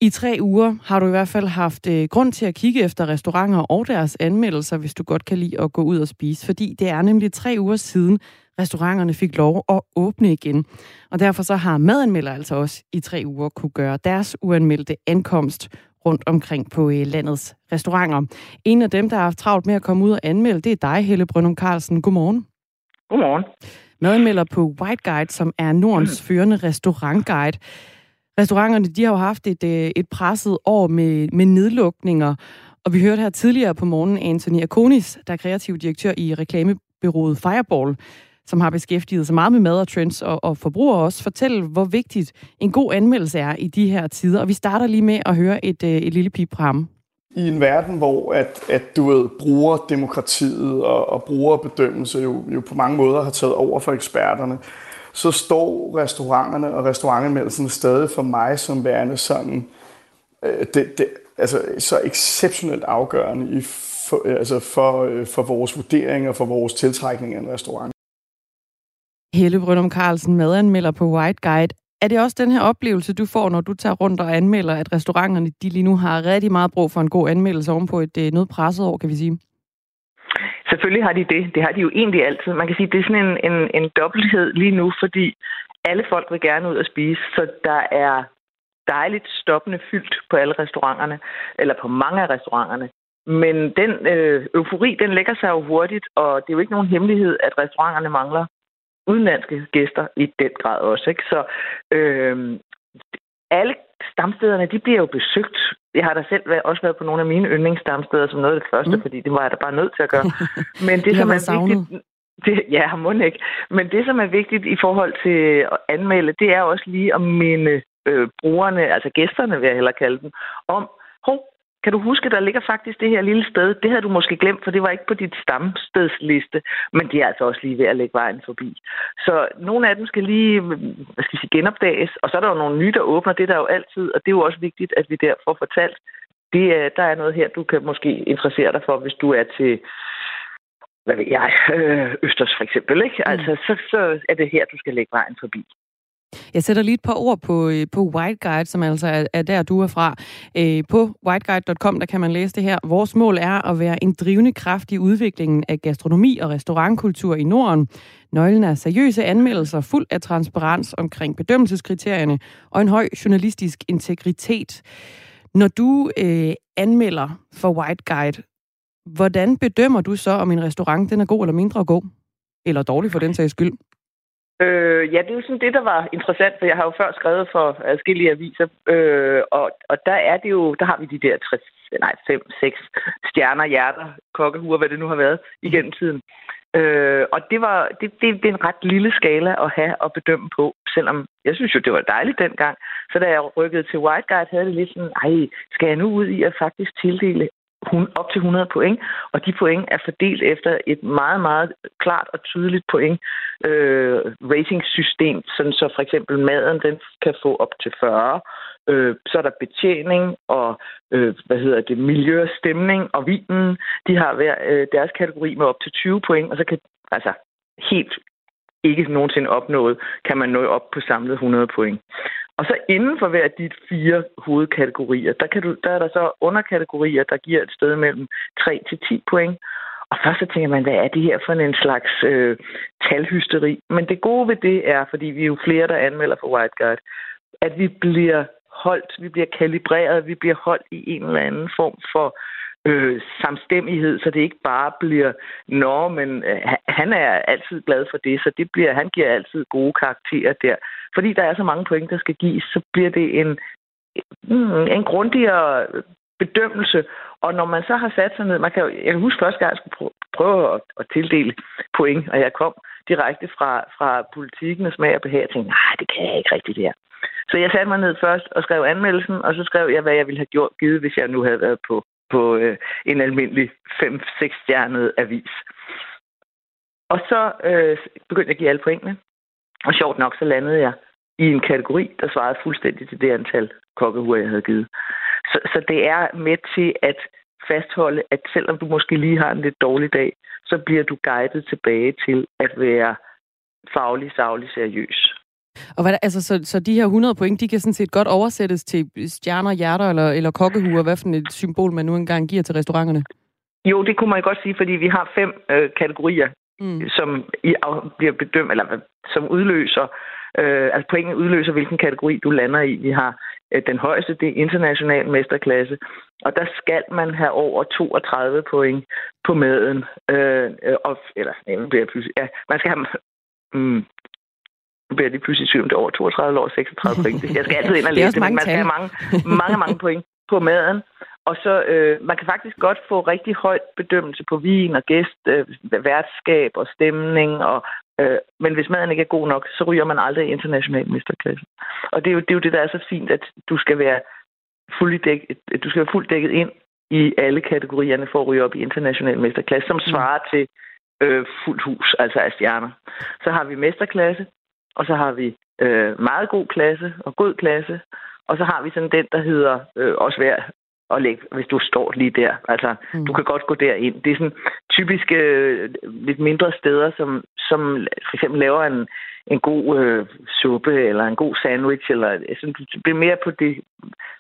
I tre uger har du i hvert fald haft øh, grund til at kigge efter restauranter og deres anmeldelser, hvis du godt kan lide at gå ud og spise. Fordi det er nemlig tre uger siden, restauranterne fik lov at åbne igen. Og derfor så har madanmelder altså også i tre uger kunne gøre deres uanmeldte ankomst rundt omkring på øh, landets restauranter. En af dem, der har haft travlt med at komme ud og anmelde, det er dig, Helle Brønum Carlsen. Godmorgen. Godmorgen. madanmelder på White Guide, som er Nordens mm. førende restaurantguide. Restauranterne de har jo haft et, øh, et presset år med, med nedlukninger, og vi hørte her tidligere på morgenen Anthony Akonis, der er kreativ direktør i reklamebyrået Fireball, som har beskæftiget sig meget med mad og trends og, og forbruger også, fortælle, hvor vigtigt en god anmeldelse er i de her tider. Og vi starter lige med at høre et, øh, et lille pip fra ham. I en verden, hvor at, at du ved, bruger demokratiet og, og brugerbedømmelse jo, jo på mange måder har taget over for eksperterne, så står restauranterne og restaurantanmeldelsen stadig for mig som værende sådan, øh, det, det, altså, så exceptionelt afgørende i for, øh, altså for, øh, for vores vurdering og for vores tiltrækning af en restaurant. Helle Brøndum Carlsen, madanmelder på White Guide. Er det også den her oplevelse, du får, når du tager rundt og anmelder, at restauranterne de lige nu har rigtig meget brug for en god anmeldelse ovenpå et øh, noget presset år, kan vi sige? Selvfølgelig har de det. Det har de jo egentlig altid. Man kan sige, at det er sådan en, en, en dobbelthed lige nu, fordi alle folk vil gerne ud og spise, så der er dejligt stoppende fyldt på alle restauranterne, eller på mange af restauranterne. Men den øh, eufori, den lægger sig jo hurtigt, og det er jo ikke nogen hemmelighed, at restauranterne mangler udenlandske gæster i den grad også. Ikke? Så øh, alle stamstederne, de bliver jo besøgt. Jeg har da selv været, også været på nogle af mine yndlingsstamsteder som noget af det første, mm. fordi det var jeg da bare nødt til at gøre. Men det, det som er vigtigt... Det, ja, må ikke. Men det, som er vigtigt i forhold til at anmelde, det er også lige at minde øh, brugerne, altså gæsterne vil jeg hellere kalde dem, om, hov, kan du huske, der ligger faktisk det her lille sted? Det havde du måske glemt, for det var ikke på dit stamstedsliste, men de er altså også lige ved at lægge vejen forbi. Så nogle af dem skal lige hvad skal jeg sige, genopdages, og så er der jo nogle nye, der åbner. Det er der jo altid, og det er jo også vigtigt, at vi der får fortalt, det er, der er noget her, du kan måske interessere dig for, hvis du er til hvad ved jeg, øh, Østers for eksempel, ikke? Mm. Altså, så, så er det her, du skal lægge vejen forbi. Jeg sætter lige et par ord på, øh, på White Guide, som altså er, er der, du er fra. Øh, på whiteguide.com, der kan man læse det her. Vores mål er at være en drivende kraft i udviklingen af gastronomi og restaurantkultur i Norden. Nøglen er seriøse anmeldelser, fuld af transparens omkring bedømmelseskriterierne og en høj journalistisk integritet. Når du øh, anmelder for White Guide, hvordan bedømmer du så, om en restaurant den er god eller mindre god? Eller dårlig for den sags skyld? Øh, ja, det er jo sådan det, der var interessant, for jeg har jo før skrevet for adskillige aviser, øh, og, og der er det jo, der har vi de der 60, nej, 5, 6 stjerner, hjerter, kokkehuer, hvad det nu har været igennem tiden. Øh, og det, var, det, det, det er en ret lille skala at have og bedømme på, selvom jeg synes jo, det var dejligt dengang. Så da jeg rykkede til White Guide, havde det lidt sådan, ej, skal jeg nu ud i at faktisk tildele op til 100 point, og de point er fordelt efter et meget, meget klart og tydeligt point øh, ratingsystem, sådan så for eksempel maden den kan få op til 40, øh, så er der betjening og øh, hvad hedder det, miljø, stemning og vinen. De har hver øh, deres kategori med op til 20 point, og så kan altså helt ikke nogensinde opnået, kan man nå op på samlet 100 point. Og så inden for hver af de fire hovedkategorier, der, kan du, der er der så underkategorier, der giver et sted mellem 3 til 10 point. Og først så tænker man, hvad er det her for en slags øh, talhysteri? Men det gode ved det er, fordi vi er jo flere, der anmelder for White at vi bliver holdt, vi bliver kalibreret, vi bliver holdt i en eller anden form for øh, samstemmighed, så det ikke bare bliver, nå, men øh, han er altid glad for det, så det bliver, han giver altid gode karakterer der. Fordi der er så mange point, der skal gives, så bliver det en, mm, en grundigere bedømmelse. Og når man så har sat sig ned, man kan, jeg kan huske første gang, jeg skulle prøve at, at tildele point, og jeg kom direkte fra, fra politikken og smag og behag, og tænkte, nej, det kan jeg ikke rigtigt det her. Så jeg satte mig ned først og skrev anmeldelsen, og så skrev jeg, hvad jeg ville have gjort, givet, hvis jeg nu havde været på på øh, en almindelig 5-6 stjernet avis. Og så øh, begyndte jeg at give alle pointene. Og sjovt nok, så landede jeg i en kategori, der svarede fuldstændig til det antal kokkehuer, jeg havde givet. Så, så det er med til at fastholde, at selvom du måske lige har en lidt dårlig dag, så bliver du guidet tilbage til at være faglig, savlig, seriøs. Og hvad, altså, så, så de her 100 point, de kan sådan set godt oversættes til stjerner, hjerter eller, eller kokkehuer, hvad for et symbol man nu engang giver til restauranterne? Jo, det kunne man godt sige, fordi vi har fem øh, kategorier, mm. som i, bliver bedømt, eller som udløser, øh, altså pointen udløser, hvilken kategori du lander i. Vi har øh, den højeste, det er international mesterklasse, og der skal man have over 32 point på maden. Øh, og, eller, nej, bliver pludselig, ja, man skal have mm, nu bliver jeg lige pludselig syv, det er over 32 år, 36 point. Jeg skal altid ind og læse det, men man skal have mange, mange, mange point på maden. Og så, øh, man kan faktisk godt få rigtig højt bedømmelse på vin og gæst, øh, værtskab og stemning. Og, øh, men hvis maden ikke er god nok, så ryger man aldrig i international mesterklasse. Og det er, jo, det er jo det, der er så fint, at du skal være fuldt dækket, du skal være fuldt dækket ind i alle kategorierne for at ryge op i international mesterklasse, som svarer mm. til øh, fuldt hus, altså af stjerner. Så har vi mesterklasse, og så har vi øh, meget god klasse og god klasse, og så har vi sådan den, der hedder øh, også værd at lægge, hvis du står lige der. Altså, mm. du kan godt gå derind. Det er sådan typiske øh, lidt mindre steder, som, som for eksempel laver en, en god øh, suppe eller en god sandwich, eller sådan, det bliver mere på det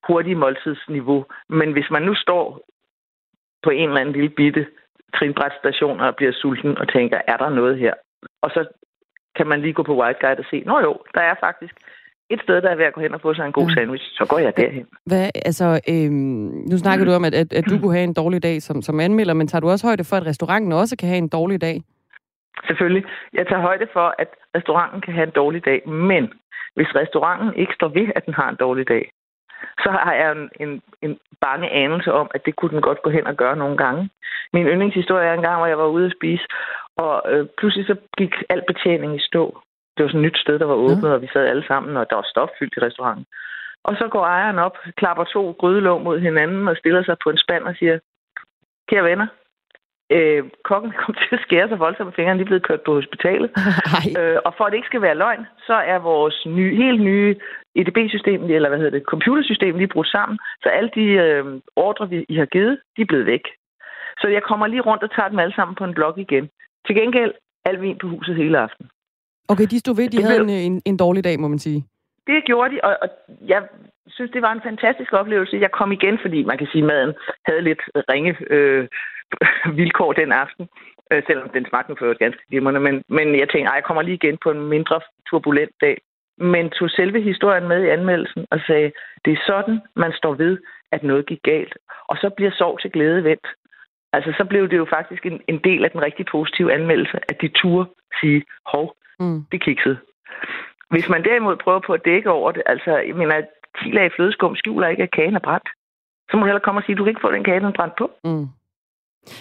hurtige måltidsniveau. Men hvis man nu står på en eller anden lille bitte trinbrætstation og bliver sulten og tænker, er der noget her? Og så kan man lige gå på White Guide og se, nå jo, der er faktisk et sted, der er ved at gå hen og få sig en god sandwich, så går jeg derhen. Hvad, altså, øhm, nu snakker mm. du om, at, at, at du kunne have en dårlig dag som, som anmelder, men tager du også højde for, at restauranten også kan have en dårlig dag? Selvfølgelig. Jeg tager højde for, at restauranten kan have en dårlig dag, men hvis restauranten ikke står ved, at den har en dårlig dag, så har jeg en, en, en bange anelse om, at det kunne den godt gå hen og gøre nogle gange. Min yndlingshistorie er en gang, hvor jeg var ude at spise, og øh, pludselig så gik al betjening i stå. Det var sådan et nyt sted, der var åbnet, ja. og vi sad alle sammen, og der var stoffyldt i restauranten. Og så går ejeren op, klapper to grydelåg mod hinanden og stiller sig på en spand og siger, kære venner, øh, kokken kom til at skære sig voldsomt med fingrene, de er blevet kørt på hospitalet. øh, og for at det ikke skal være løgn, så er vores nye, helt nye EDB-system, eller hvad hedder det, computersystem lige brudt sammen, så alle de øh, ordre, vi I har givet, de er blevet væk. Så jeg kommer lige rundt og tager dem alle sammen på en blok igen. Til gengæld, al vin på huset hele aften. Okay, de stod ved, de havde en, en, en dårlig dag, må man sige. Det gjorde de, og, og jeg synes, det var en fantastisk oplevelse. Jeg kom igen, fordi man kan sige, at maden havde lidt ringe øh, vilkår den aften, øh, selvom den smagte for ganske glimrende. Men, men jeg tænkte, at jeg kommer lige igen på en mindre turbulent dag. Men tog selve historien med i anmeldelsen og sagde, det er sådan, man står ved, at noget gik galt. Og så bliver sorg til glæde vendt. Altså, så blev det jo faktisk en, en del af den rigtig positive anmeldelse, at de turde sige, hov, mm. det kiksede. Hvis man derimod prøver på at dække over det, altså, jeg mener, 10 lag flødeskum skjuler ikke, at kagen er brændt. Så må du heller komme og sige, at du kan ikke få den kage, den brændt på. Mm.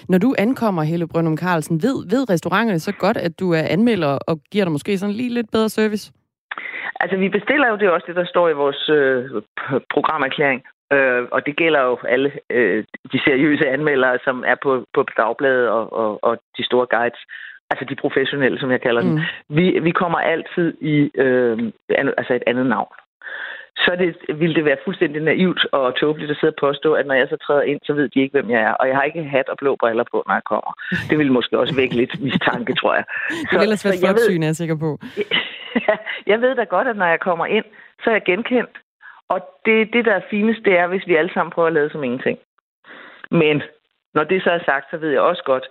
Når du ankommer, Helle Brøndum Carlsen, ved, ved restauranterne så godt, at du er anmelder og giver dig måske sådan lige lidt bedre service? Altså, vi bestiller jo det også det, der står i vores øh, programerklæring. Øh, og det gælder jo alle øh, de seriøse anmeldere, som er på, på dagbladet og, og, og de store guides. Altså de professionelle, som jeg kalder dem. Mm. Vi, vi kommer altid i øh, altså et andet navn så det, ville det være fuldstændig naivt og tåbeligt at sidde og påstå, at når jeg så træder ind, så ved de ikke, hvem jeg er. Og jeg har ikke hat og blå briller på, når jeg kommer. Det ville måske også vække lidt mistanke, tror jeg. Så, det er ellers været syn, er jeg sikker på. jeg ved da godt, at når jeg kommer ind, så er jeg genkendt. Og det, det der er finest, det er, hvis vi alle sammen prøver at lade som ingenting. Men når det så er sagt, så ved jeg også godt,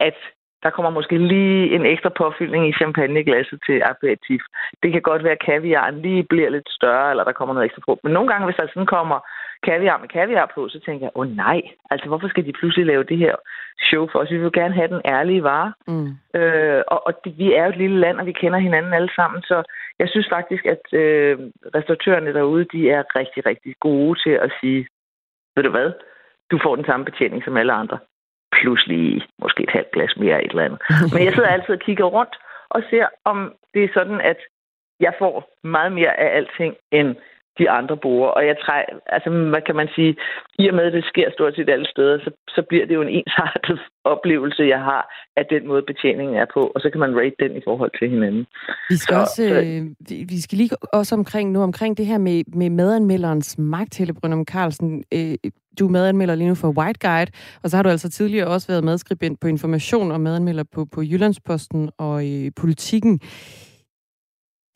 at der kommer måske lige en ekstra påfyldning i champagneglasset til aperitif. Det kan godt være, at kaviaren lige bliver lidt større, eller der kommer noget ekstra på. Men nogle gange, hvis der sådan kommer kaviar med kaviar på, så tænker jeg, åh oh, nej, altså hvorfor skal de pludselig lave det her show for os? Vi vil gerne have den ærlige vare. Mm. Øh, og og det, vi er jo et lille land, og vi kender hinanden alle sammen, så jeg synes faktisk, at øh, restauratørerne derude, de er rigtig, rigtig gode til at sige, ved du hvad, du får den samme betjening som alle andre pludselig måske et halvt glas mere et eller andet. Men jeg sidder altid og kigger rundt og ser, om det er sådan, at jeg får meget mere af alting, end de andre bruger. Og jeg træ, altså, hvad kan man sige, i og med, at det sker stort set alle steder, så, så bliver det jo en ensartet oplevelse, jeg har af den måde, betjeningen er på, og så kan man rate den i forhold til hinanden. Vi skal, så, også, så, øh, vi skal lige også omkring nu omkring det her med, med medanmelderens magt, Helle Brøndum Carlsen. Øh, du er medanmelder lige nu for White Guide, og så har du altså tidligere også været medskribent på Information og medanmelder på, på Jyllandsposten og i Politikken.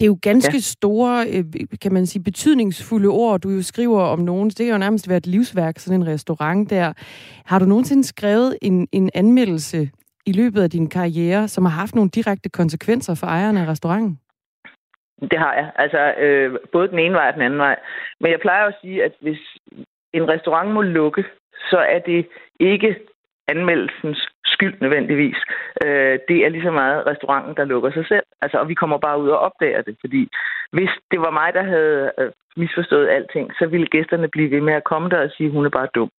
Det er jo ganske ja. store, øh, kan man sige, betydningsfulde ord, du jo skriver om nogen. Det kan jo nærmest være et livsværk, sådan en restaurant der. Har du nogensinde skrevet en, en anmeldelse i løbet af din karriere, som har haft nogle direkte konsekvenser for ejerne af restauranten? Det har jeg. Altså, øh, både den ene vej og den anden vej. Men jeg plejer at sige, at hvis en restaurant må lukke, så er det ikke anmeldelsens skyld nødvendigvis. Øh, det er lige så meget restauranten, der lukker sig selv. Altså, og vi kommer bare ud og opdager det, fordi hvis det var mig, der havde øh, misforstået alting, så ville gæsterne blive ved med at komme der og sige, hun er bare dum.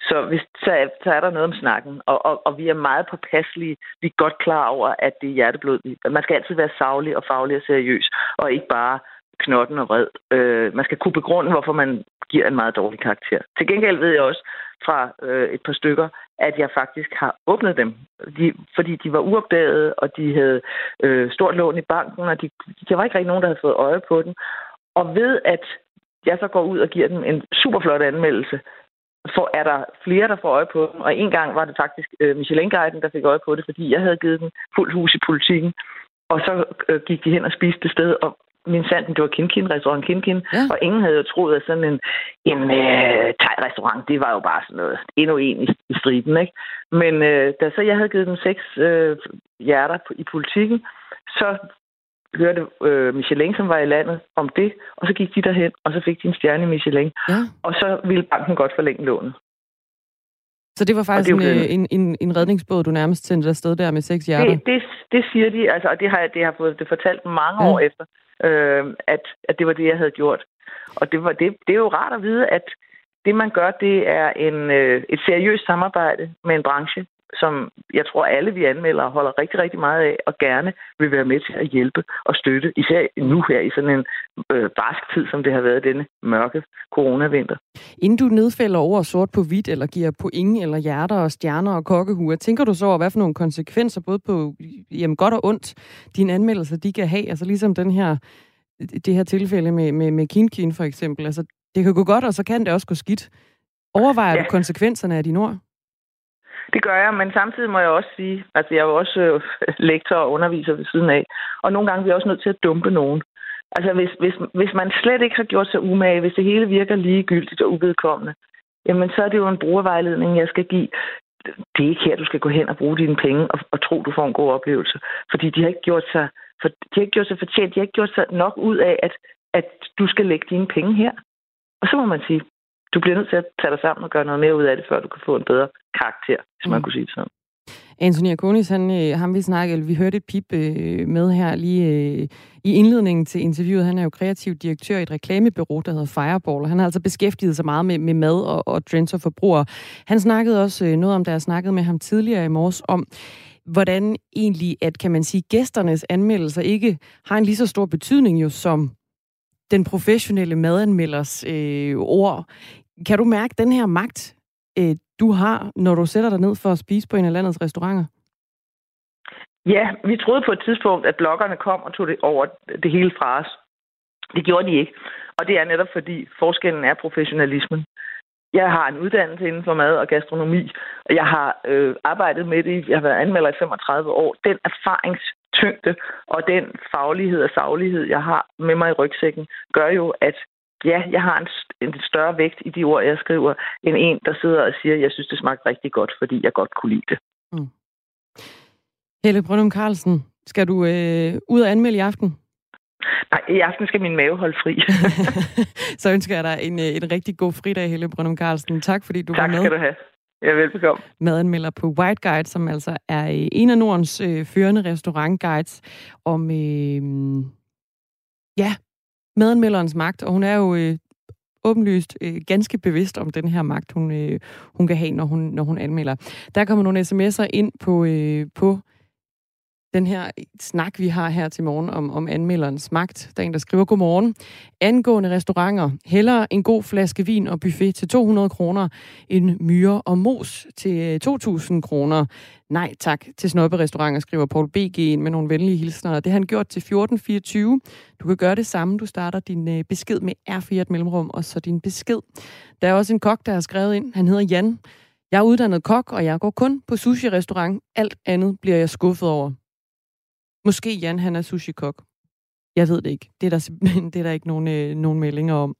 Så, hvis, så, er, så er der noget om snakken, og, og, og vi er meget påpasselige. Vi er godt klar over, at det er hjerteblod. Man skal altid være savlig og faglig og seriøs, og ikke bare knotten og vred. Øh, man skal kunne begrunde, hvorfor man giver en meget dårlig karakter. Til gengæld ved jeg også fra øh, et par stykker, at jeg faktisk har åbnet dem, de, fordi de var uopdagede, og de havde øh, stort lån i banken, og de, der var ikke rigtig nogen, der havde fået øje på dem. Og ved at jeg så går ud og giver dem en super flot anmeldelse, for er der flere, der får øje på dem. Og en gang var det faktisk øh, Michelin-guiden, der fik øje på det, fordi jeg havde givet dem fuldt hus i politikken. Og så øh, gik de hen og spiste det sted, og min sanden, det var Kinkin, restaurant Kinkin, ja. og ingen havde jo troet, at sådan en, en øh, thai-restaurant, det var jo bare sådan noget, endnu en i, i striben, ikke? Men øh, da så jeg havde givet dem seks øh, hjerter i politikken, så hørte øh, Michelin, som var i landet, om det, og så gik de derhen, og så fik de en stjerne i Michelin. Ja. Og så ville banken godt forlænge lånet. Så det var faktisk det en, en, en, en redningsbåd, du nærmest sendte afsted der med seks hjerter? Det, det, det siger de, altså, og det har, det har fået det fortalt mange ja. år efter, øh, at, at det var det, jeg havde gjort. Og det, var, det, det er jo rart at vide, at det, man gør, det er en, øh, et seriøst samarbejde med en branche, som jeg tror alle vi anmelder holder rigtig, rigtig meget af, og gerne vil være med til at hjælpe og støtte, især nu her i sådan en øh, barsk tid, som det har været denne mørke coronavinter. Inden du nedfælder over sort på hvidt, eller giver point eller hjerter og stjerner og kokkehuer, tænker du så over, hvad for nogle konsekvenser, både på jamen, godt og ondt, dine anmeldelser de kan have? Altså ligesom den her, det her tilfælde med, med, med Kinkin for eksempel. Altså, det kan gå godt, og så kan det også gå skidt. Overvejer ja. du konsekvenserne af din ord? Det gør jeg, men samtidig må jeg også sige, altså jeg er jo også øh, lektor og underviser ved siden af, og nogle gange er vi også nødt til at dumpe nogen. Altså hvis, hvis, hvis man slet ikke har gjort sig umage, hvis det hele virker ligegyldigt og uvedkommende, jamen så er det jo en brugervejledning, jeg skal give. Det er ikke her, du skal gå hen og bruge dine penge og, og tro, du får en god oplevelse. Fordi de har ikke gjort sig, for, de har ikke gjort sig fortjent, de har ikke gjort sig nok ud af, at, at du skal lægge dine penge her. Og så må man sige, du bliver nødt til at tage dig sammen og gøre noget mere ud af det, før du kan få en bedre karakter, hvis mm. man kunne sige det sådan. Anthony Akonis, han, øh, ham vi snakkede, vi hørte et pip øh, med her lige øh, i indledningen til interviewet. Han er jo kreativ direktør i et reklamebureau, der hedder Fireball, og han har altså beskæftiget sig meget med, med mad og, og trends og forbrugere. Han snakkede også øh, noget om, da jeg snakkede med ham tidligere i morges, om hvordan egentlig, at kan man sige, gæsternes anmeldelser ikke har en lige så stor betydning jo som den professionelle madanmelders øh, ord. Kan du mærke den her magt, øh, du har, når du sætter dig ned for at spise på en af landets restauranter? Ja, vi troede på et tidspunkt, at bloggerne kom og tog det over det hele fra os. Det gjorde de ikke. Og det er netop fordi forskellen er professionalismen. Jeg har en uddannelse inden for mad og gastronomi, og jeg har øh, arbejdet med det. Jeg har været anmelder i 35 år. Den erfaringstyngde og den faglighed og saglighed, jeg har med mig i rygsækken, gør jo, at ja, jeg har en, en større vægt i de ord, jeg skriver, end en, der sidder og siger, at jeg synes, det smagte rigtig godt, fordi jeg godt kunne lide det. Mm. Helle Brøndum Carlsen, skal du øh, ud og anmelde i aften? Nej, i aften skal min mave holde fri. Så ønsker jeg dig en, øh, en rigtig god fridag, Helle Brøndum Carlsen. Tak, fordi du tak var med. Tak skal du have. Ja, velbekomme. Madanmelder på White Guide, som altså er øh, en af Nordens øh, førende restaurantguides om øh, ja, medanmelderens magt, og hun er jo øh, åbenlyst øh, ganske bevidst om den her magt, hun, øh, hun kan have, når hun, når hun anmelder. Der kommer nogle sms'er ind på, øh, på den her snak, vi har her til morgen om, om anmelderens magt. Der er en, der skriver, godmorgen. Angående restauranter, heller en god flaske vin og buffet til 200 kroner, en myre og mos til øh, 2.000 kroner. Nej tak til snobberestauranter, skriver Paul B.G. ind med nogle venlige hilsner. Det har han gjort til 1424. Du kan gøre det samme. Du starter din øh, besked med R4 mellemrum, og så din besked. Der er også en kok, der har skrevet ind. Han hedder Jan. Jeg er uddannet kok, og jeg går kun på sushi-restaurant. Alt andet bliver jeg skuffet over. Måske Jan, han er sushi-kok. Jeg ved det ikke. Det er der simpelthen det er der ikke nogen, øh, nogen meldinger om.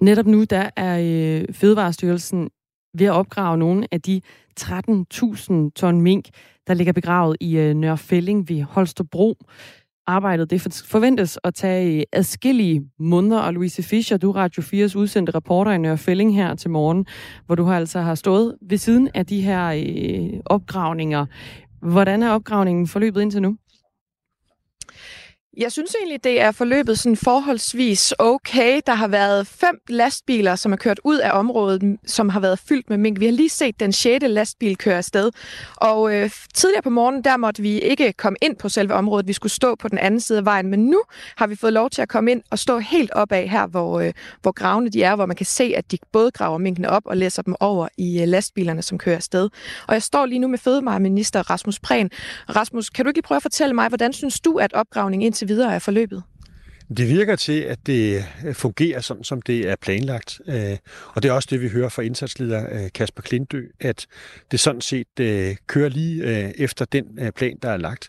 Netop nu, der er øh, Fødevarestyrelsen ved at opgrave nogle af de 13.000 ton mink, der ligger begravet i øh, Nørrefælling ved Holstebro arbejdet det forventes at tage adskillige måneder, og Louise Fischer, du er Radio 4's udsendte reporter i Nørre Fælling her til morgen, hvor du har altså har stået ved siden af de her øh, opgravninger. Hvordan er opgravningen forløbet indtil nu? Jeg synes egentlig, det er forløbet sådan forholdsvis okay. Der har været fem lastbiler, som er kørt ud af området, som har været fyldt med mink. Vi har lige set den sjette lastbil køre afsted. Og øh, tidligere på morgenen, der måtte vi ikke komme ind på selve området. Vi skulle stå på den anden side af vejen. Men nu har vi fået lov til at komme ind og stå helt opad her, hvor, øh, hvor gravene de er, hvor man kan se, at de både graver minkene op og læser dem over i øh, lastbilerne, som kører afsted. Og jeg står lige nu med fødevareminister Rasmus Prehn. Rasmus, kan du ikke lige prøve at fortælle mig, hvordan synes du, at opgravningen indtil indtil videre er forløbet? Det virker til, at det øh, fungerer sådan, som det er planlagt. Øh, og det er også det, vi hører fra indsatsleder øh, Kasper Klintø, at det sådan set kører lige efter den plan, der er lagt.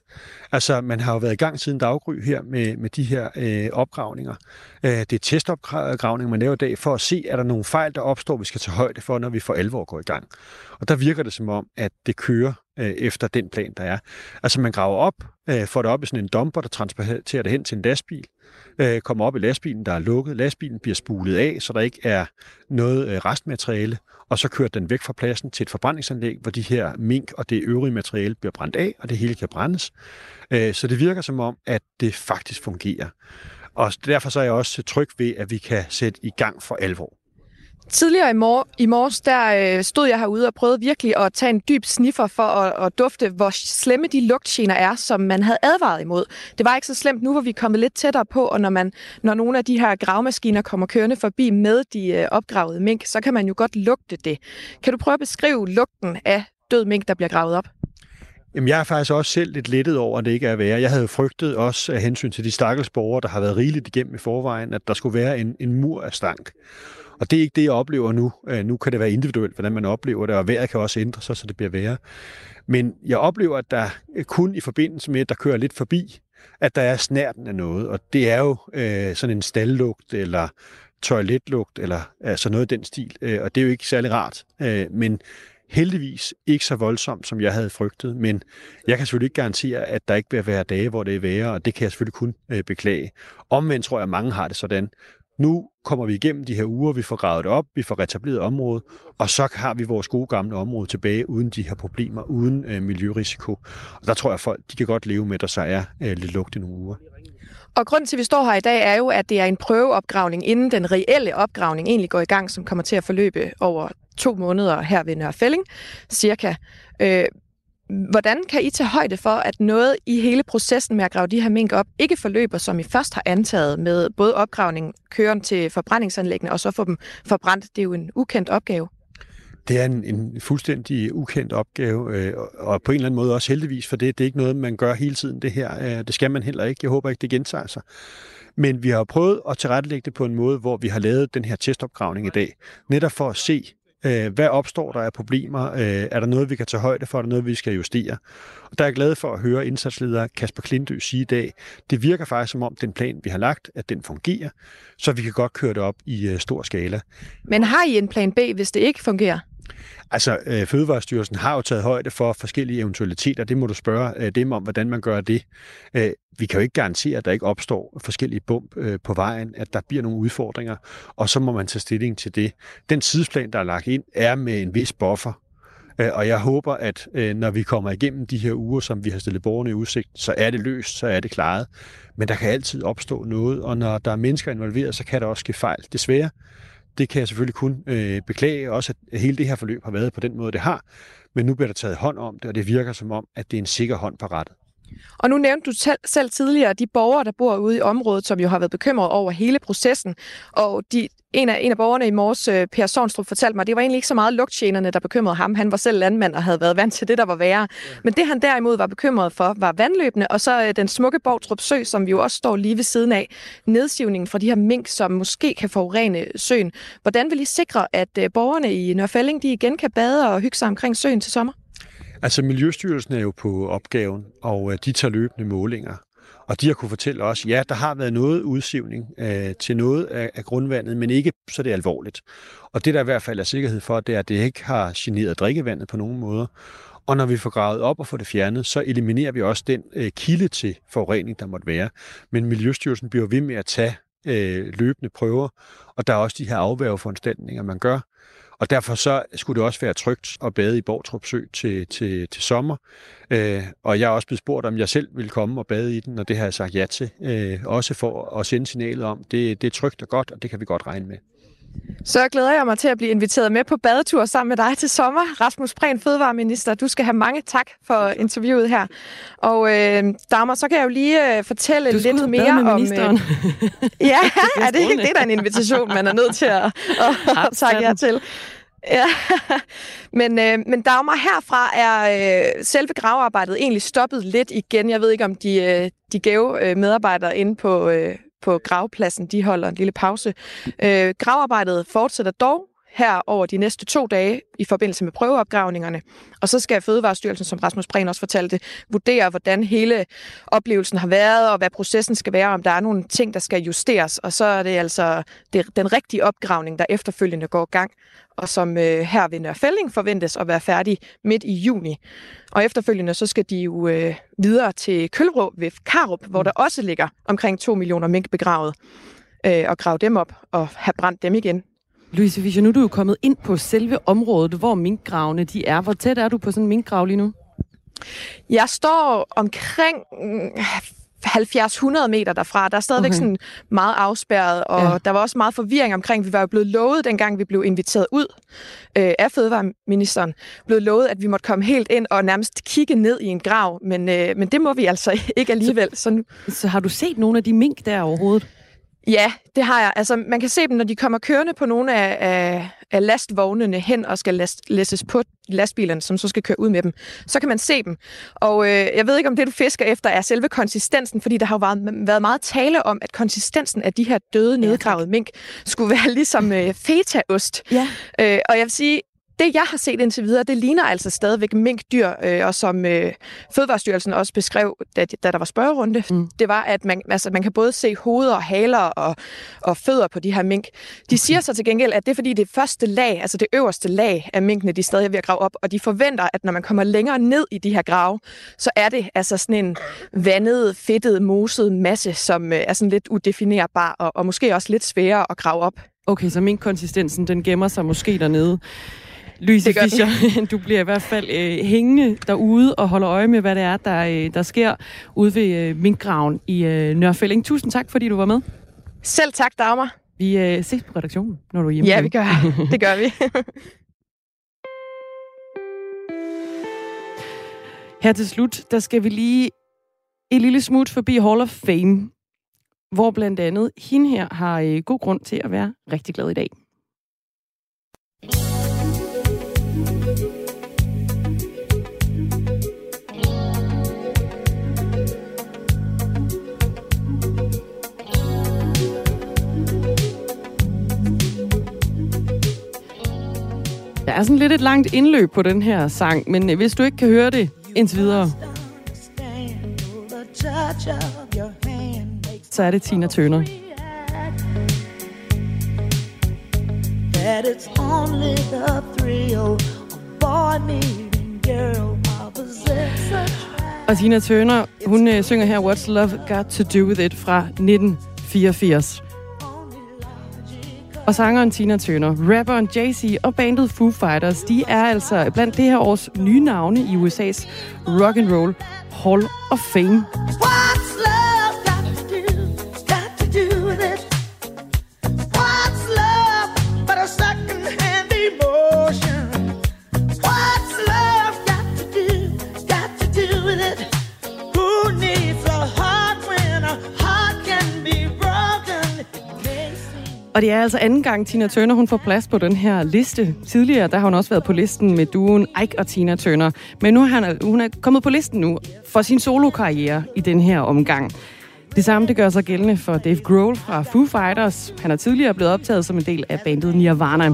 Altså, man har jo været i gang siden daggry her med, med de her opgravninger. Det er testopgravninger, man laver i dag, for at se, er der nogle fejl, der opstår, vi skal tage højde for, når vi for alvor går i gang. Og der virker det som om, at det kører øh, efter den plan, der er. Altså man graver op, øh, får det op i sådan en dumper, der transporterer det hen til en lastbil, øh, kommer op i lastbilen, der er lukket, lastbilen bliver spulet af, så der ikke er noget øh, restmateriale, og så kører den væk fra pladsen til et forbrændingsanlæg, hvor de her mink og det øvrige materiale bliver brændt af, og det hele kan brændes. Øh, så det virker som om, at det faktisk fungerer. Og derfor så er jeg også tryg ved, at vi kan sætte i gang for alvor. Tidligere i, mor- i morges, der øh, stod jeg herude og prøvede virkelig at tage en dyb sniffer for at, at dufte, hvor slemme de lugtgener er, som man havde advaret imod. Det var ikke så slemt nu, hvor vi er kommet lidt tættere på, og når, man, når nogle af de her gravmaskiner kommer kørende forbi med de øh, opgravede mink, så kan man jo godt lugte det. Kan du prøve at beskrive lugten af død mink, der bliver gravet op? Jamen, jeg er faktisk også selv lidt lettet over, at det ikke er værre. Jeg havde frygtet også af hensyn til de stakkels borgere, der har været rigeligt igennem i forvejen, at der skulle være en, en mur af stank. Og det er ikke det, jeg oplever nu. Øh, nu kan det være individuelt, hvordan man oplever det, og vejret kan også ændre sig, så det bliver værre. Men jeg oplever, at der kun i forbindelse med, at der kører lidt forbi, at der er snærten af noget. Og det er jo øh, sådan en stallugt, eller toiletlugt, eller altså noget i den stil. Øh, og det er jo ikke særlig rart. Øh, men heldigvis ikke så voldsomt, som jeg havde frygtet, men jeg kan selvfølgelig ikke garantere, at der ikke vil være dage, hvor det er værre, og det kan jeg selvfølgelig kun øh, beklage. Omvendt tror jeg, at mange har det sådan. Nu kommer vi igennem de her uger, vi får gravet det op, vi får retableret området, og så har vi vores gode gamle område tilbage uden de her problemer, uden øh, miljørisiko. Og der tror jeg, at folk de kan godt leve med, at der så er øh, lidt lugt i nogle uger. Og grunden til, at vi står her i dag, er jo, at det er en prøveopgravning, inden den reelle opgravning egentlig går i gang, som kommer til at forløbe over to måneder her ved Nørrefælling, cirka. Øh, Hvordan kan I tage højde for, at noget i hele processen med at grave de her mink op, ikke forløber, som I først har antaget, med både opgravning, køren til forbrændingsanlæggene og så få dem forbrændt? Det er jo en ukendt opgave. Det er en, en fuldstændig ukendt opgave, øh, og på en eller anden måde også heldigvis, for det, det er ikke noget, man gør hele tiden det her. Øh, det skal man heller ikke. Jeg håber ikke, det gentager sig. Men vi har prøvet at tilrettelægge det på en måde, hvor vi har lavet den her testopgravning i dag, netop for at se, Øh, hvad opstår der af problemer? Øh, er der noget, vi kan tage højde for? Er der noget, vi skal justere? Og der er jeg glad for at høre indsatsleder Kasper Klindø sige i dag, det virker faktisk som om den plan, vi har lagt, at den fungerer, så vi kan godt køre det op i øh, stor skala. Men har I en plan B, hvis det ikke fungerer? Altså, øh, Fødevarestyrelsen har jo taget højde for forskellige eventualiteter. Det må du spørge øh, dem om, hvordan man gør det. Øh, vi kan jo ikke garantere, at der ikke opstår forskellige bump øh, på vejen, at der bliver nogle udfordringer, og så må man tage stilling til det. Den tidsplan, der er lagt ind, er med en vis buffer, øh, og jeg håber, at øh, når vi kommer igennem de her uger, som vi har stillet borgerne i udsigt, så er det løst, så er det klaret. Men der kan altid opstå noget, og når der er mennesker involveret, så kan der også ske fejl. Desværre, det kan jeg selvfølgelig kun øh, beklage, også at hele det her forløb har været på den måde, det har. Men nu bliver der taget hånd om det, og det virker som om, at det er en sikker hånd på rettet. Og nu nævnte du selv tidligere de borgere, der bor ude i området, som jo har været bekymret over hele processen. Og de, en, af, en af borgerne i morges, øh, Per Sornstrup, fortalte mig, at det var egentlig ikke så meget lugtgenerne, der bekymrede ham. Han var selv landmand og havde været vant til det, der var værre. Men det han derimod var bekymret for, var vandløbende, og så øh, den smukke Borgtrup Sø, som vi jo også står lige ved siden af. Nedsivningen fra de her mink, som måske kan forurene søen. Hvordan vil I sikre, at øh, borgerne i Nørfælling, de igen kan bade og hygge sig omkring søen til sommer? Altså Miljøstyrelsen er jo på opgaven, og øh, de tager løbende målinger. Og de har kunne fortælle os, ja, der har været noget udsivning øh, til noget af, af grundvandet, men ikke så det er alvorligt. Og det der i hvert fald er sikkerhed for, det er, at det ikke har generet drikkevandet på nogen måder. Og når vi får gravet op og får det fjernet, så eliminerer vi også den øh, kilde til forurening, der måtte være. Men Miljøstyrelsen bliver ved med at tage øh, løbende prøver, og der er også de her afværgeforanstaltninger, man gør. Og derfor så skulle det også være trygt at bade i Bortrup Sø til, til, til sommer. Øh, og jeg er også blevet spurgt, om jeg selv vil komme og bade i den, og det har jeg sagt ja til. Øh, også for at sende signalet om, det, det er trygt og godt, og det kan vi godt regne med. Så glæder jeg mig til at blive inviteret med på badetur sammen med dig til sommer. Rasmus Prehn, fødevareminister, du skal have mange tak for interviewet her. Og øh, Dagmar, så kan jeg jo lige øh, fortælle lidt mere om... Øh, ja, er det, det er da en invitation, man er nødt til at, at, at tage jer til. Ja, men, øh, men Dagmar, herfra er øh, selve gravearbejdet egentlig stoppet lidt igen. Jeg ved ikke, om de, øh, de gave øh, medarbejdere inde på, øh, på gravpladsen, de holder en lille pause. Øh, gravarbejdet fortsætter dog her over de næste to dage i forbindelse med prøveopgravningerne. Og så skal Fødevarestyrelsen, som Rasmus Prehn også fortalte, vurdere, hvordan hele oplevelsen har været, og hvad processen skal være, om der er nogle ting, der skal justeres. Og så er det altså det, den rigtige opgravning, der efterfølgende går i gang, og som øh, her ved Nørfælding forventes at være færdig midt i juni. Og efterfølgende så skal de jo øh, videre til Kølrå ved Karup, hvor der også ligger omkring 2 millioner mink begravet, øh, og grave dem op og have brændt dem igen Louise Fischer, nu er du jo kommet ind på selve området, hvor minkgravene de er. Hvor tæt er du på sådan en minkgrav lige nu? Jeg står omkring 70-100 meter derfra. Der er stadigvæk okay. sådan meget afspærret, og ja. der var også meget forvirring omkring, vi var jo blevet lovet, dengang vi blev inviteret ud øh, af fødevareministeren, blevet lovet, at vi måtte komme helt ind og nærmest kigge ned i en grav, men, øh, men det må vi altså ikke alligevel. Så, så, nu... så har du set nogle af de mink der overhovedet? Ja, det har jeg. Altså, man kan se dem, når de kommer kørende på nogle af, af, af lastvognene hen og skal last, læsses på lastbilerne, som så skal køre ud med dem. Så kan man se dem. Og øh, jeg ved ikke, om det, du fisker efter, er selve konsistensen, fordi der har jo været, været meget tale om, at konsistensen af de her døde, nedgravede mink skulle være ligesom øh, fetaost. Ja. Øh, og jeg vil sige, det, jeg har set indtil videre, det ligner altså stadigvæk minkdyr, øh, og som øh, Fødevarestyrelsen også beskrev, da, da der var spørgerunde, mm. det var, at man, altså, man kan både se hoveder og haler og, og fødder på de her mink. De siger så til gengæld, at det er fordi det første lag, altså det øverste lag af minkene, de stadig er ved at grave op, og de forventer, at når man kommer længere ned i de her grave, så er det altså sådan en vandet, fedtet, moset masse, som øh, er sådan lidt udefinerbar, og, og måske også lidt sværere at grave op. Okay, så minkkonsistensen, den gemmer sig måske dernede. Louise Fischer, du bliver i hvert fald øh, hængende derude og holder øje med, hvad det er, der, øh, der sker ude ved øh, minkgraven i øh, Nørrefælling. Tusind tak, fordi du var med. Selv tak, Dagmar. Vi øh, ses på redaktionen, når du er hjemme. Ja, vi gør. Det gør vi. Her til slut, der skal vi lige et lille smut forbi Hall of Fame, hvor blandt andet hende her har øh, god grund til at være rigtig glad i dag. Der er sådan lidt et langt indløb på den her sang, men øh, hvis du ikke kan høre det indtil videre, så er det Tina Turner. That it's only the thrill of boy meeting girl og Tina Turner, hun øh, synger her What's Love Got To Do With It fra 1984. Og sangeren Tina Turner, rapperen Jay-Z og bandet Foo Fighters, de er altså blandt det her års nye navne i USA's Rock and Roll Hall of Fame. What's Og det er altså anden gang, Tina Turner hun får plads på den her liste. Tidligere der har hun også været på listen med duen Ike og Tina Turner. Men nu er han, hun er kommet på listen nu for sin solokarriere i den her omgang. Det samme det gør sig gældende for Dave Grohl fra Foo Fighters. Han er tidligere blevet optaget som en del af bandet Nirvana.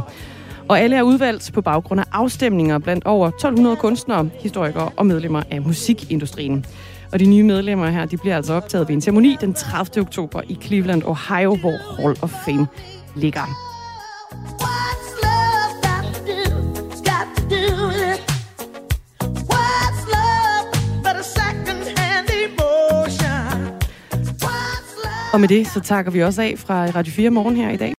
Og alle er udvalgt på baggrund af afstemninger blandt over 1200 kunstnere, historikere og medlemmer af musikindustrien. Og de nye medlemmer her, de bliver altså optaget ved en ceremoni den 30. oktober i Cleveland, Ohio, hvor Hall of Fame ligger. Og med det, så takker vi også af fra Radio 4 morgen her i dag.